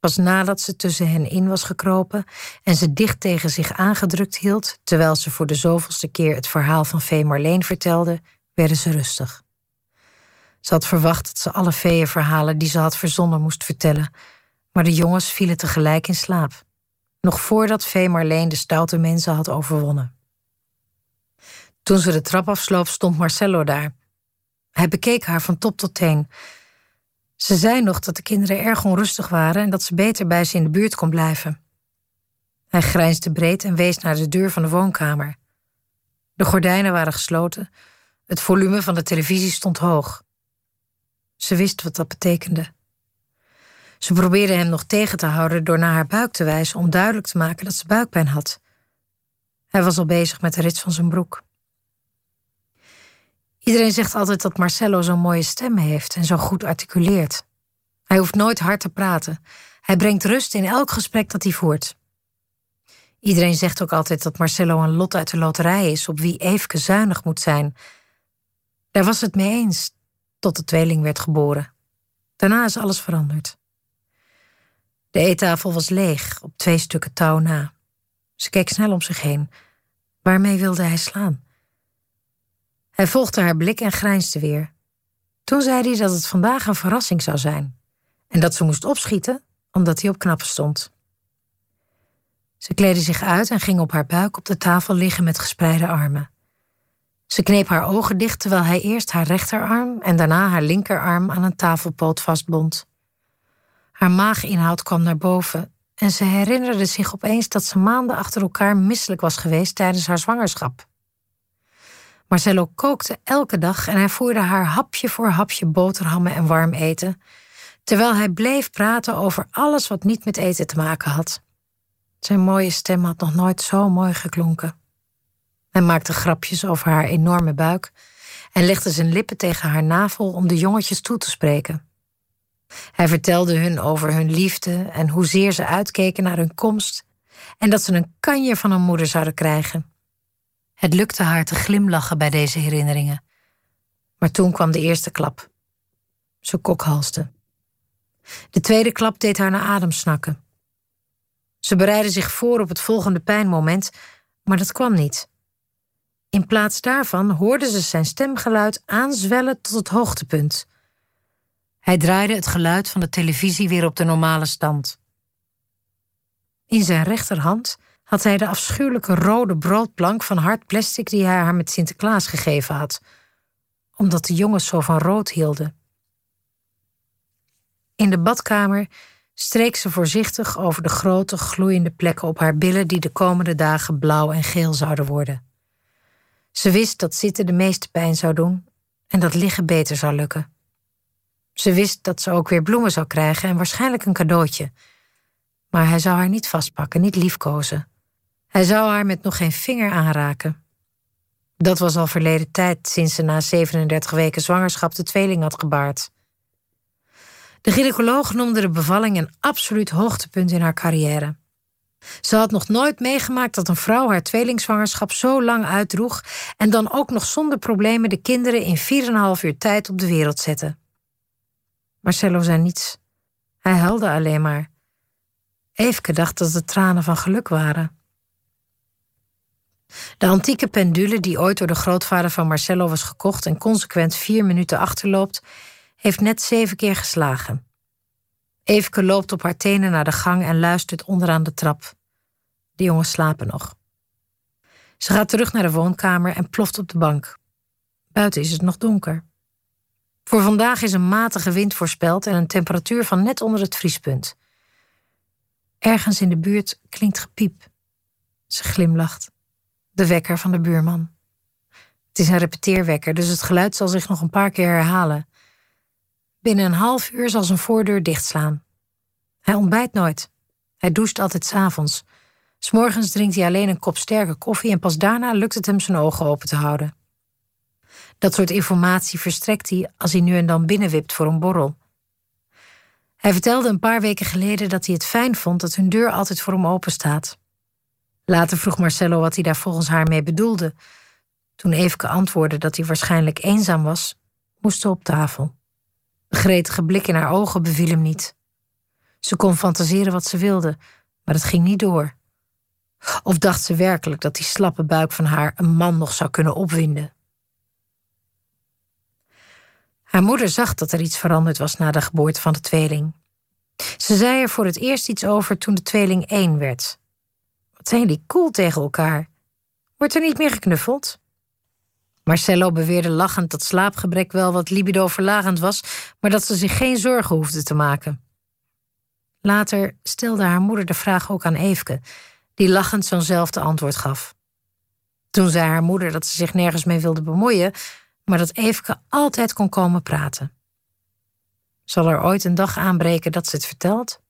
Pas nadat ze tussen hen in was gekropen en ze dicht tegen zich aangedrukt hield, terwijl ze voor de zoveelste keer het verhaal van Vee Marleen vertelde, werden ze rustig. Ze had verwacht dat ze alle feeënverhalen die ze had verzonnen moest vertellen, maar de jongens vielen tegelijk in slaap. Nog voordat Vee Marleen de stoute mensen had overwonnen. Toen ze de trap afsloop, stond Marcello daar. Hij bekeek haar van top tot teen. Ze zei nog dat de kinderen erg onrustig waren en dat ze beter bij ze in de buurt kon blijven. Hij grijnsde breed en wees naar de deur van de woonkamer. De gordijnen waren gesloten, het volume van de televisie stond hoog. Ze wist wat dat betekende. Ze probeerde hem nog tegen te houden door naar haar buik te wijzen om duidelijk te maken dat ze buikpijn had. Hij was al bezig met de rits van zijn broek. Iedereen zegt altijd dat Marcello zo'n mooie stem heeft en zo goed articuleert. Hij hoeft nooit hard te praten. Hij brengt rust in elk gesprek dat hij voert. Iedereen zegt ook altijd dat Marcello een lot uit de loterij is op wie Eefke zuinig moet zijn. Daar was het mee eens, tot de tweeling werd geboren. Daarna is alles veranderd. De eettafel was leeg, op twee stukken touw na. Ze keek snel om zich heen. Waarmee wilde hij slaan? Hij volgde haar blik en grijnsde weer. Toen zei hij dat het vandaag een verrassing zou zijn en dat ze moest opschieten omdat hij op knappen stond. Ze kleedde zich uit en ging op haar buik op de tafel liggen met gespreide armen. Ze kneep haar ogen dicht terwijl hij eerst haar rechterarm en daarna haar linkerarm aan een tafelpoot vastbond. Haar maaginhoud kwam naar boven en ze herinnerde zich opeens dat ze maanden achter elkaar misselijk was geweest tijdens haar zwangerschap. Marcello kookte elke dag en hij voerde haar hapje voor hapje boterhammen en warm eten, terwijl hij bleef praten over alles wat niet met eten te maken had. Zijn mooie stem had nog nooit zo mooi geklonken. Hij maakte grapjes over haar enorme buik en legde zijn lippen tegen haar navel om de jongetjes toe te spreken. Hij vertelde hun over hun liefde en hoezeer ze uitkeken naar hun komst en dat ze een kanje van een moeder zouden krijgen. Het lukte haar te glimlachen bij deze herinneringen. Maar toen kwam de eerste klap. Ze kokhalste. De tweede klap deed haar naar adem snakken. Ze bereidde zich voor op het volgende pijnmoment, maar dat kwam niet. In plaats daarvan hoorde ze zijn stemgeluid aanzwellen tot het hoogtepunt. Hij draaide het geluid van de televisie weer op de normale stand. In zijn rechterhand had hij de afschuwelijke rode broodplank van hard plastic die hij haar met Sinterklaas gegeven had, omdat de jongens zo van rood hielden. In de badkamer streek ze voorzichtig over de grote gloeiende plekken op haar billen die de komende dagen blauw en geel zouden worden. Ze wist dat zitten de meeste pijn zou doen en dat liggen beter zou lukken. Ze wist dat ze ook weer bloemen zou krijgen en waarschijnlijk een cadeautje. Maar hij zou haar niet vastpakken, niet liefkozen. Hij zou haar met nog geen vinger aanraken. Dat was al verleden tijd sinds ze na 37 weken zwangerschap de tweeling had gebaard. De gynaecoloog noemde de bevalling een absoluut hoogtepunt in haar carrière. Ze had nog nooit meegemaakt dat een vrouw haar tweelingzwangerschap zo lang uitdroeg en dan ook nog zonder problemen de kinderen in 4,5 uur tijd op de wereld zette. Marcello zei niets. Hij huilde alleen maar. Eefke dacht dat het tranen van geluk waren. De antieke pendule die ooit door de grootvader van Marcello was gekocht en consequent vier minuten achterloopt, heeft net zeven keer geslagen. Eefke loopt op haar tenen naar de gang en luistert onderaan de trap. De jongens slapen nog. Ze gaat terug naar de woonkamer en ploft op de bank. Buiten is het nog donker. Voor vandaag is een matige wind voorspeld en een temperatuur van net onder het vriespunt. Ergens in de buurt klinkt gepiep. Ze glimlacht de wekker van de buurman. Het is een repeteerwekker, dus het geluid zal zich nog een paar keer herhalen. Binnen een half uur zal zijn voordeur dichtslaan. Hij ontbijt nooit. Hij doucht altijd 's avonds. S'morgens drinkt hij alleen een kop sterke koffie en pas daarna lukt het hem zijn ogen open te houden. Dat soort informatie verstrekt hij als hij nu en dan binnenwipt voor een borrel. Hij vertelde een paar weken geleden dat hij het fijn vond dat hun deur altijd voor hem open staat. Later vroeg Marcello wat hij daar volgens haar mee bedoelde. Toen Eveke antwoordde dat hij waarschijnlijk eenzaam was, moest ze op tafel. De gretige blik in haar ogen beviel hem niet. Ze kon fantaseren wat ze wilde, maar het ging niet door. Of dacht ze werkelijk dat die slappe buik van haar een man nog zou kunnen opwinden? Haar moeder zag dat er iets veranderd was na de geboorte van de tweeling. Ze zei er voor het eerst iets over toen de tweeling één werd. Wat zijn die cool tegen elkaar? Wordt er niet meer geknuffeld? Marcello beweerde lachend dat slaapgebrek wel wat libido-verlagend was, maar dat ze zich geen zorgen hoefde te maken. Later stelde haar moeder de vraag ook aan Eefke, die lachend zo'nzelfde antwoord gaf. Toen zei haar moeder dat ze zich nergens mee wilde bemoeien, maar dat Eefke altijd kon komen praten. Zal er ooit een dag aanbreken dat ze het vertelt?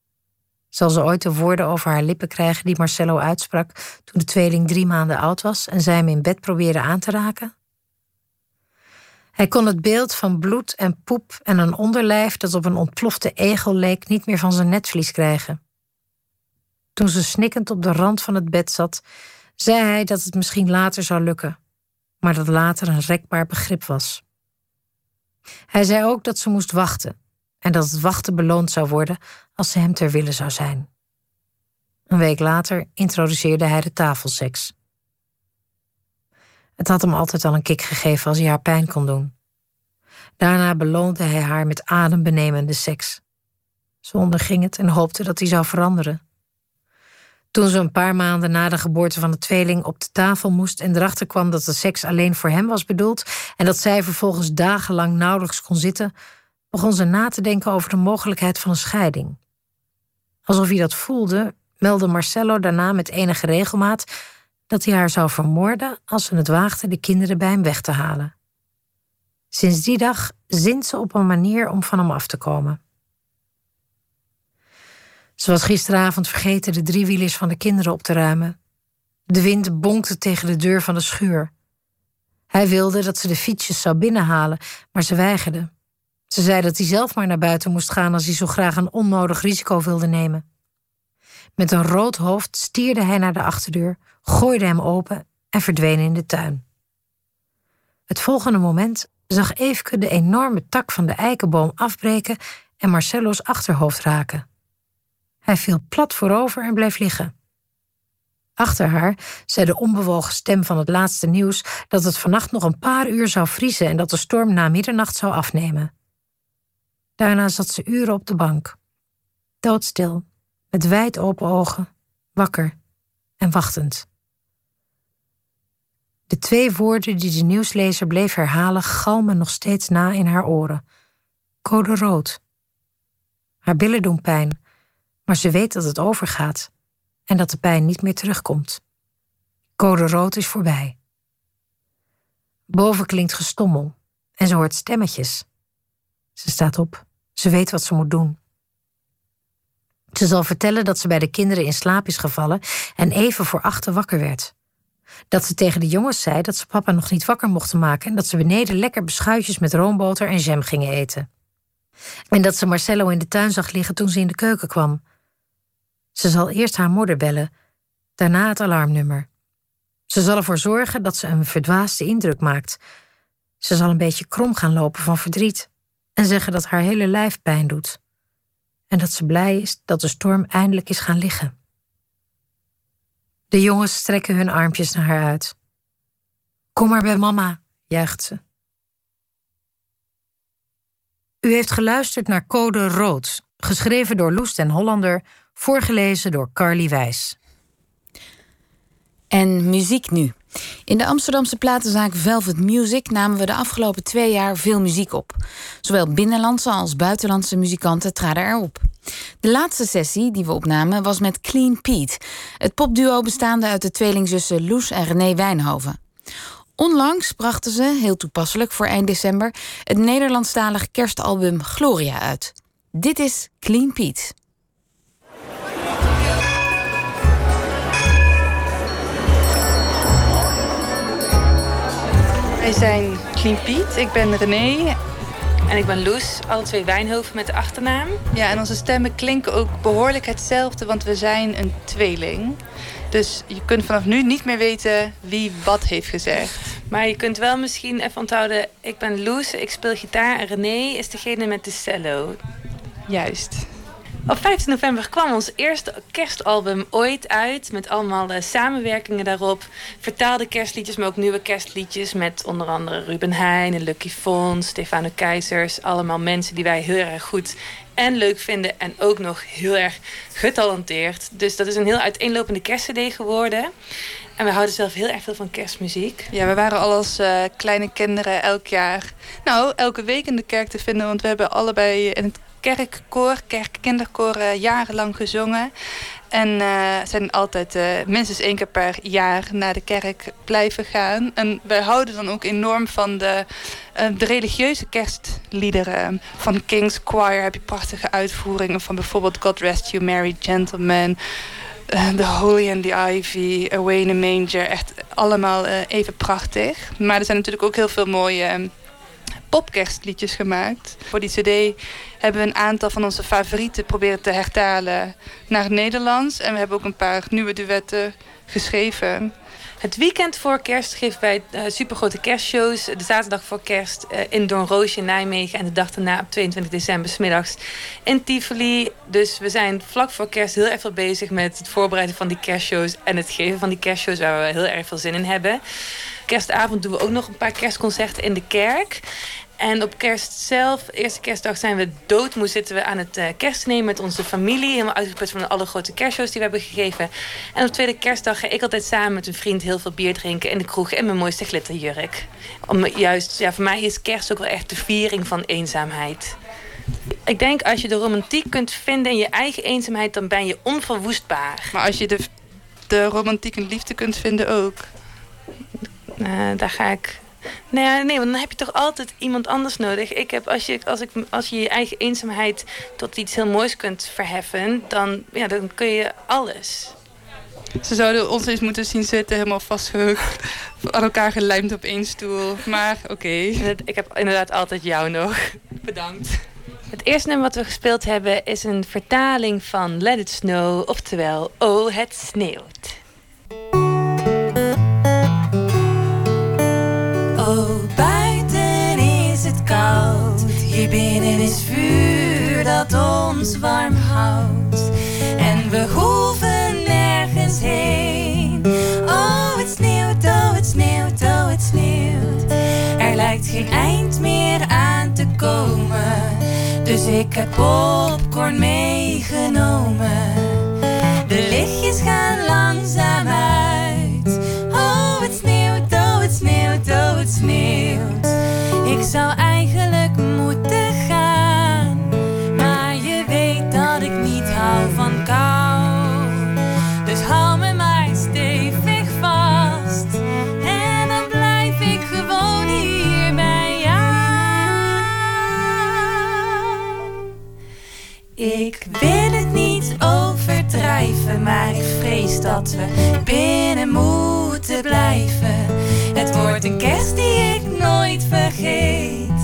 Zal ze ooit de woorden over haar lippen krijgen die Marcello uitsprak toen de tweeling drie maanden oud was en zij hem in bed probeerde aan te raken? Hij kon het beeld van bloed en poep en een onderlijf dat op een ontplofte egel leek niet meer van zijn netvlies krijgen. Toen ze snikkend op de rand van het bed zat, zei hij dat het misschien later zou lukken, maar dat later een rekbaar begrip was. Hij zei ook dat ze moest wachten en dat het wachten beloond zou worden als ze hem ter wille zou zijn. Een week later introduceerde hij de tafelseks. Het had hem altijd al een kick gegeven als hij haar pijn kon doen. Daarna beloonde hij haar met adembenemende seks. Ze onderging het en hoopte dat hij zou veranderen. Toen ze een paar maanden na de geboorte van de tweeling op de tafel moest en erachter kwam dat de seks alleen voor hem was bedoeld en dat zij vervolgens dagenlang nauwelijks kon zitten, begon ze na te denken over de mogelijkheid van een scheiding. Alsof hij dat voelde, meldde Marcello daarna met enige regelmaat dat hij haar zou vermoorden als ze het waagde de kinderen bij hem weg te halen. Sinds die dag zint ze op een manier om van hem af te komen. Ze was gisteravond vergeten de driewielers van de kinderen op te ruimen. De wind bonkte tegen de deur van de schuur. Hij wilde dat ze de fietsjes zou binnenhalen, maar ze weigerde. Ze zei dat hij zelf maar naar buiten moest gaan als hij zo graag een onnodig risico wilde nemen. Met een rood hoofd stierde hij naar de achterdeur, gooide hem open en verdween in de tuin. Het volgende moment zag Eefke de enorme tak van de eikenboom afbreken en Marcello's achterhoofd raken. Hij viel plat voorover en bleef liggen. Achter haar zei de onbewogen stem van het laatste nieuws dat het vannacht nog een paar uur zou vriezen en dat de storm na middernacht zou afnemen. Daarna zat ze uren op de bank, doodstil, met wijd open ogen, wakker en wachtend. De twee woorden die de nieuwslezer bleef herhalen galmen nog steeds na in haar oren. Code rood. Haar billen doen pijn, maar ze weet dat het overgaat en dat de pijn niet meer terugkomt. Code rood is voorbij. Boven klinkt gestommel en ze hoort stemmetjes. Ze staat op. Ze weet wat ze moet doen. Ze zal vertellen dat ze bij de kinderen in slaap is gevallen en even voor achter wakker werd. Dat ze tegen de jongens zei dat ze papa nog niet wakker mochten maken en dat ze beneden lekker beschuitjes met roomboter en jam gingen eten. En dat ze Marcello in de tuin zag liggen toen ze in de keuken kwam. Ze zal eerst haar moeder bellen, daarna het alarmnummer. Ze zal ervoor zorgen dat ze een verdwaasde indruk maakt. Ze zal een beetje krom gaan lopen van verdriet en zeggen dat haar hele lijf pijn doet. En dat ze blij is dat de storm eindelijk is gaan liggen. De jongens strekken hun armpjes naar haar uit. Kom maar bij mama, juicht ze. U heeft geluisterd naar Code Rood, geschreven door Loes den Hollander, voorgelezen door Carly Wijs. En muziek nu. In de Amsterdamse platenzaak Velvet Music namen we de afgelopen twee jaar veel muziek op. Zowel binnenlandse als buitenlandse muzikanten traden erop. De laatste sessie die we opnamen was met Clean Pete, het popduo bestaande uit de tweelingzussen Loes en René Wijnhoven. Onlangs brachten ze, heel toepasselijk voor eind december, het Nederlandstalige kerstalbum Gloria uit. Dit is Clean Pete. Wij zijn Clean Piet, ik ben René. En ik ben Loes, alle twee Wijnhoven met de achternaam. Ja, en onze stemmen klinken ook behoorlijk hetzelfde, want we zijn een tweeling. Dus je kunt vanaf nu niet meer weten wie wat heeft gezegd. Maar je kunt wel misschien even onthouden, ik ben Loes, ik speel gitaar en René is degene met de cello. Juist. Op 15 november kwam ons eerste kerstalbum ooit uit. Met allemaal eh, samenwerkingen daarop. Vertaalde kerstliedjes, maar ook nieuwe kerstliedjes. Met onder andere Ruben Heijn en Lucky Fons, Stefano Keizers. Allemaal mensen die wij heel erg goed en leuk vinden. En ook nog heel erg getalenteerd. Dus dat is een heel uiteenlopende kerstcd geworden. En we houden zelf heel erg veel van kerstmuziek. Ja, we waren al als eh, kleine kinderen elk jaar... Nou, elke week in de kerk te vinden. Want we hebben allebei in het kerkkoor, kerkkinderkoor, uh, jarenlang gezongen. En uh, zijn altijd uh, minstens één keer per jaar naar de kerk blijven gaan. En wij houden dan ook enorm van de, de religieuze kerstliederen. Van King's Choir heb je prachtige uitvoeringen van bijvoorbeeld God Rest You Merry Gentlemen. The Holy and the Ivy, Away in a Manger. Echt allemaal even prachtig. Maar er zijn natuurlijk ook heel veel mooie popkerstliedjes gemaakt. Voor die cd hebben we een aantal van onze favorieten proberen te hertalen naar het Nederlands. En we hebben ook een paar nieuwe duetten geschreven. Het weekend voor kerst geven wij uh, supergrote kerstshows. De zaterdag voor kerst uh, in Doornroosje in Nijmegen. En de dag daarna op 22 december smiddags in Tivoli. Dus we zijn vlak voor kerst heel erg veel bezig met het voorbereiden van die kerstshows. En het geven van die kerstshows waar we heel erg veel zin in hebben. Kerstavond doen we ook nog een paar kerstconcerten in de kerk. En op kerst zelf, eerste kerstdag, zijn we doodmoe. Zitten we aan het uh, kerst nemen met onze familie. Helemaal uitgeput van alle grote kerstshows die we hebben gegeven. En op tweede kerstdag ga ik altijd samen met een vriend heel veel bier drinken in de kroeg. En mijn mooiste glitterjurk. Om juist, ja, voor mij is kerst ook wel echt de viering van eenzaamheid. Ik denk als je de romantiek kunt vinden in je eigen eenzaamheid, dan ben je onverwoestbaar. Maar als je de, de romantiek en liefde kunt vinden ook. Uh, daar ga ik nou ja, nee, want dan heb je toch altijd iemand anders nodig. Ik heb, als, je, als, ik, als je je eigen eenzaamheid tot iets heel moois kunt verheffen... dan, ja, dan kun je alles. Ze zouden ons eens moeten zien zitten, helemaal vastgehukt. aan elkaar gelijmd op één stoel. Maar oké. Ik heb inderdaad altijd jou nog. Bedankt. Het eerste nummer wat we gespeeld hebben is een vertaling van Let It Snow. Oftewel, Oh, het sneeuwt. Binnen is vuur dat ons warm houdt. En we hoeven nergens heen. Oh, het sneeuwt, oh, het sneeuwt, oh, het sneeuwt. Er lijkt geen eind meer aan te komen. Dus ik heb popcorn meegenomen. De lichtjes gaan langzaam uit. Oh, het sneeuwt, oh, het sneeuwt, oh, het sneeuwt. Ik zou eigenlijk moeten maar ik vrees dat we binnen moeten blijven. Het wordt een kerst die ik nooit vergeet.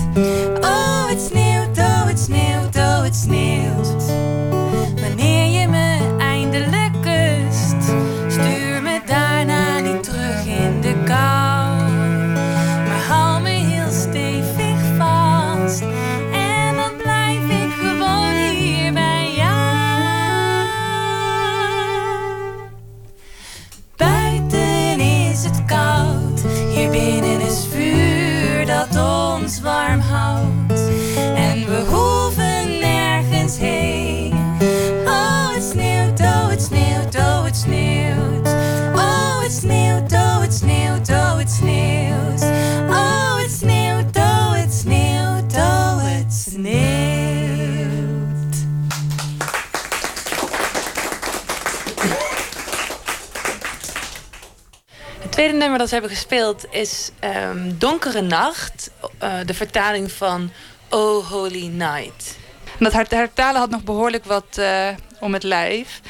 Tweede nummer dat we hebben gespeeld is ehm, Donkere Nacht. Uh, de vertaling van Oh Holy Night. Dat hertalen had nog behoorlijk wat uh, om het lijf.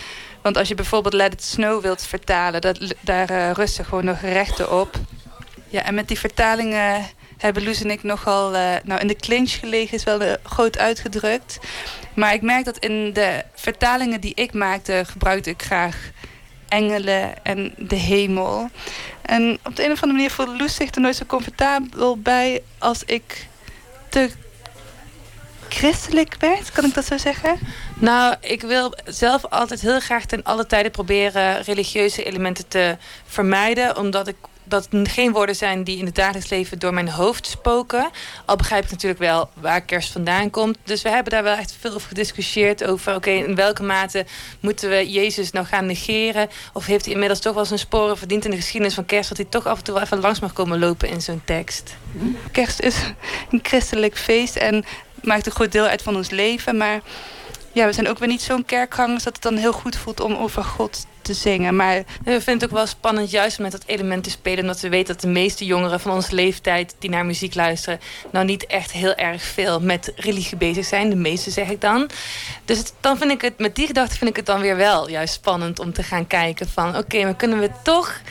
Want als je bijvoorbeeld Let It Snow wilt vertalen, dat, daar uh, rusten gewoon nog rechten op. Ja, en met die vertalingen hebben Loes en ik nogal nou, in de clinch gelegen, is wel groot uitgedrukt. Maar ik merk dat in de vertalingen die ik maakte, gebruikte ik graag engelen en de hemel. En op de een of andere manier voelde Loes zich er nooit zo comfortabel bij als ik te christelijk werd, kan ik dat zo zeggen? Nou, ik wil zelf altijd heel graag ten alle tijden proberen religieuze elementen te vermijden. Omdat ik dat geen woorden zijn die in het dagelijks leven door mijn hoofd spoken. Al begrijp ik natuurlijk wel waar kerst vandaan komt. Dus we hebben daar wel echt veel over gediscussieerd. Over oké, in welke mate moeten we Jezus nou gaan negeren? Of heeft hij inmiddels toch wel zijn sporen verdiend in de geschiedenis van kerst... dat hij toch af en toe wel even langs mag komen lopen in zo'n tekst? Kerst is (laughs) een christelijk feest en maakt een groot deel uit van ons leven. Maar ja, we zijn ook weer niet zo'n kerkgangers dat het dan heel goed voelt om over God te zingen. Maar we vinden het ook wel spannend juist met dat element te spelen. Omdat we weten dat de meeste jongeren van onze leeftijd die naar muziek luisteren... nou niet echt heel erg veel met religie bezig zijn. De meeste zeg ik dan. Dus dan vind ik het, met die gedachte vind ik het dan weer wel juist spannend om te gaan kijken van... oké, maar kunnen we toch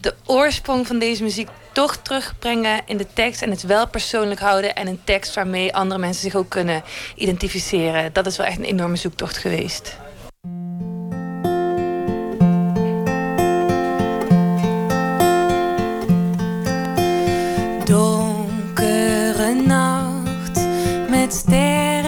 de oorsprong van deze muziek toch terugbrengen in de tekst en het wel persoonlijk houden en een tekst waarmee andere mensen zich ook kunnen identificeren. Dat is wel echt een enorme zoektocht geweest. Donkere nacht met sterren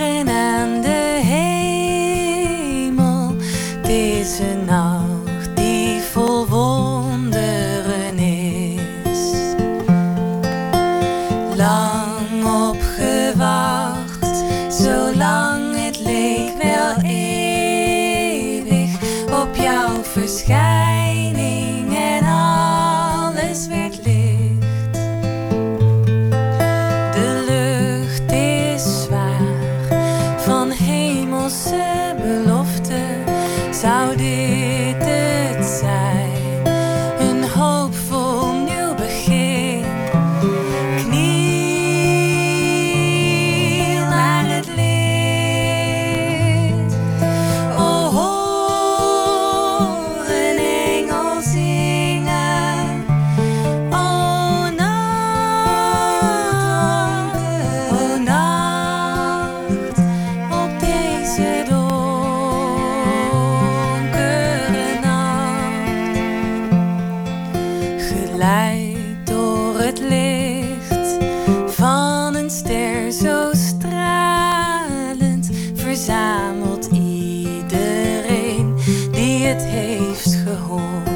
het heeft gehoord.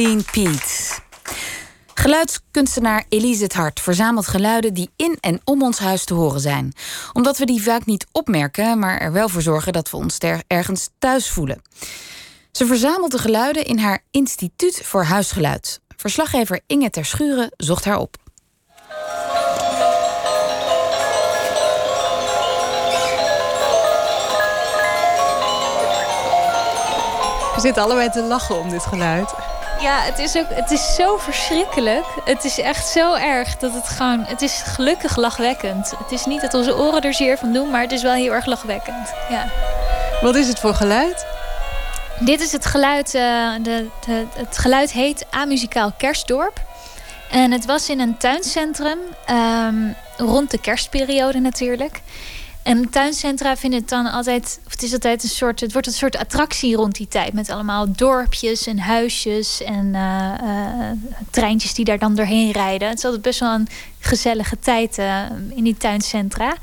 Clean Pete. Geluidskunstenaar Elise het Hart verzamelt geluiden die in en om ons huis te horen zijn. Omdat we die vaak niet opmerken, maar er wel voor zorgen dat we ons er ergens thuis voelen. Ze verzamelt de geluiden in haar Instituut voor Huisgeluid. Verslaggever Inge Ter Schuren zocht haar op. We zitten allebei te lachen om dit geluid. Ja, het is, ook, het is zo verschrikkelijk. Het is echt zo erg dat het gewoon... Het is gelukkig lachwekkend. Het is niet dat onze oren er zeer van doen, maar het is wel heel erg lachwekkend. Ja. Wat is het voor geluid? Dit is het geluid, uh, de, de, het geluid heet Amuzikaal Kerstdorp. En het was in een tuincentrum, um, rond de kerstperiode natuurlijk. En tuincentra vinden het dan altijd, of het is altijd een soort, het wordt een soort attractie rond die tijd. Met allemaal dorpjes en huisjes en uh, uh, treintjes die daar dan doorheen rijden. Het is altijd best wel een gezellige tijd uh, in die tuincentra.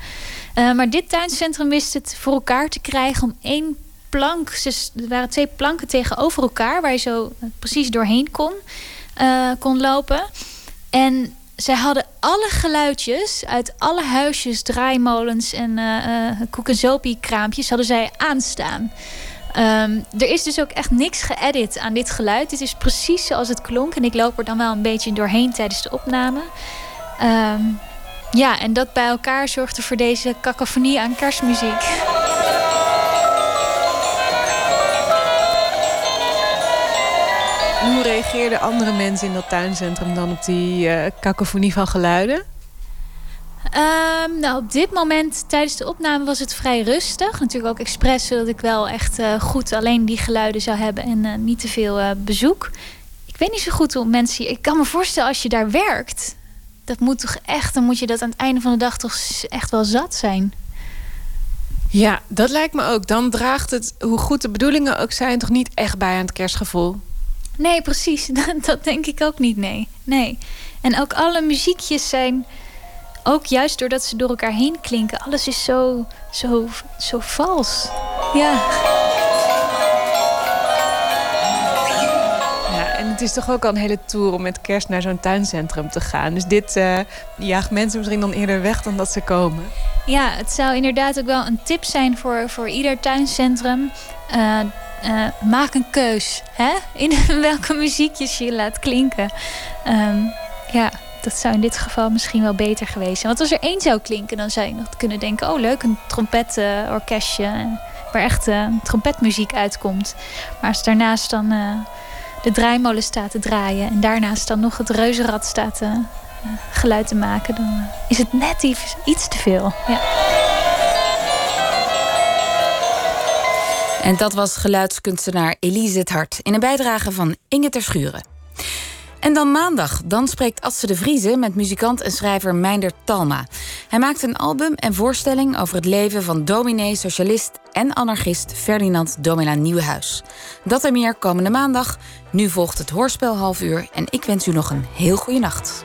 maar dit tuincentrum wist het voor elkaar te krijgen om één plank. Er waren twee planken tegenover elkaar waar je zo precies doorheen kon, kon lopen. En zij hadden alle geluidjes uit alle huisjes, draaimolens en uh, uh, kraampjes hadden zij aanstaan. Um, er is dus ook echt niks geëdit aan dit geluid. Dit is precies zoals het klonk. En ik loop er dan wel een beetje doorheen tijdens de opname. Um, ja, en dat bij elkaar zorgde voor deze cacophonie aan kerstmuziek. Hoe reageerden andere mensen in dat tuincentrum dan op die uh, cacophonie van geluiden? Um, nou, op dit moment tijdens de opname was het vrij rustig. Natuurlijk ook expres zodat ik wel echt uh, goed alleen die geluiden zou hebben en uh, niet te veel bezoek. Ik weet niet zo goed hoe mensen. Ik kan me voorstellen als je daar werkt. Dat moet toch echt, dan moet je dat aan het einde van de dag toch echt wel zat zijn. Ja, dat lijkt me ook. Dan draagt het, hoe goed de bedoelingen ook zijn, toch niet echt bij aan het kerstgevoel. Nee, precies. (laughs) Dat, denk ik ook niet, nee. nee. En ook alle muziekjes zijn... ook juist doordat ze door elkaar heen klinken... alles is zo, zo, zo vals. Ja. Ja, en het is toch ook al een hele tour om met kerst naar zo'n tuincentrum te gaan. Dus dit uh, jaagt mensen misschien dan eerder weg dan dat ze komen. Ja, het zou inderdaad ook wel een tip zijn voor, voor ieder tuincentrum... Uh, uh, maak een keus. Hè? In (laughs) welke muziekjes je laat klinken. Um, ja, dat zou in dit geval misschien wel beter geweest zijn. Want als er één zou klinken, dan zou je nog kunnen denken... oh, leuk, een trompetorkestje... Uh, waar echt uh, trompetmuziek uitkomt. Maar als daarnaast dan de draaimolen staat te draaien... en daarnaast dan nog het reuzenrad staat geluid te maken... dan is het net iets, iets te veel. Ja. En dat was geluidskunstenaar Elise het Hart in een bijdrage van Inge ter Schuren. En dan maandag, dan spreekt Atse de Vrieze met muzikant en schrijver Meinder Talma. Hij maakt een album en voorstelling over het leven van dominee, socialist en anarchist Ferdinand Domela Nieuwenhuis. Dat en meer komende maandag. Nu volgt het hoorspel half uur en ik wens u nog een heel goede nacht.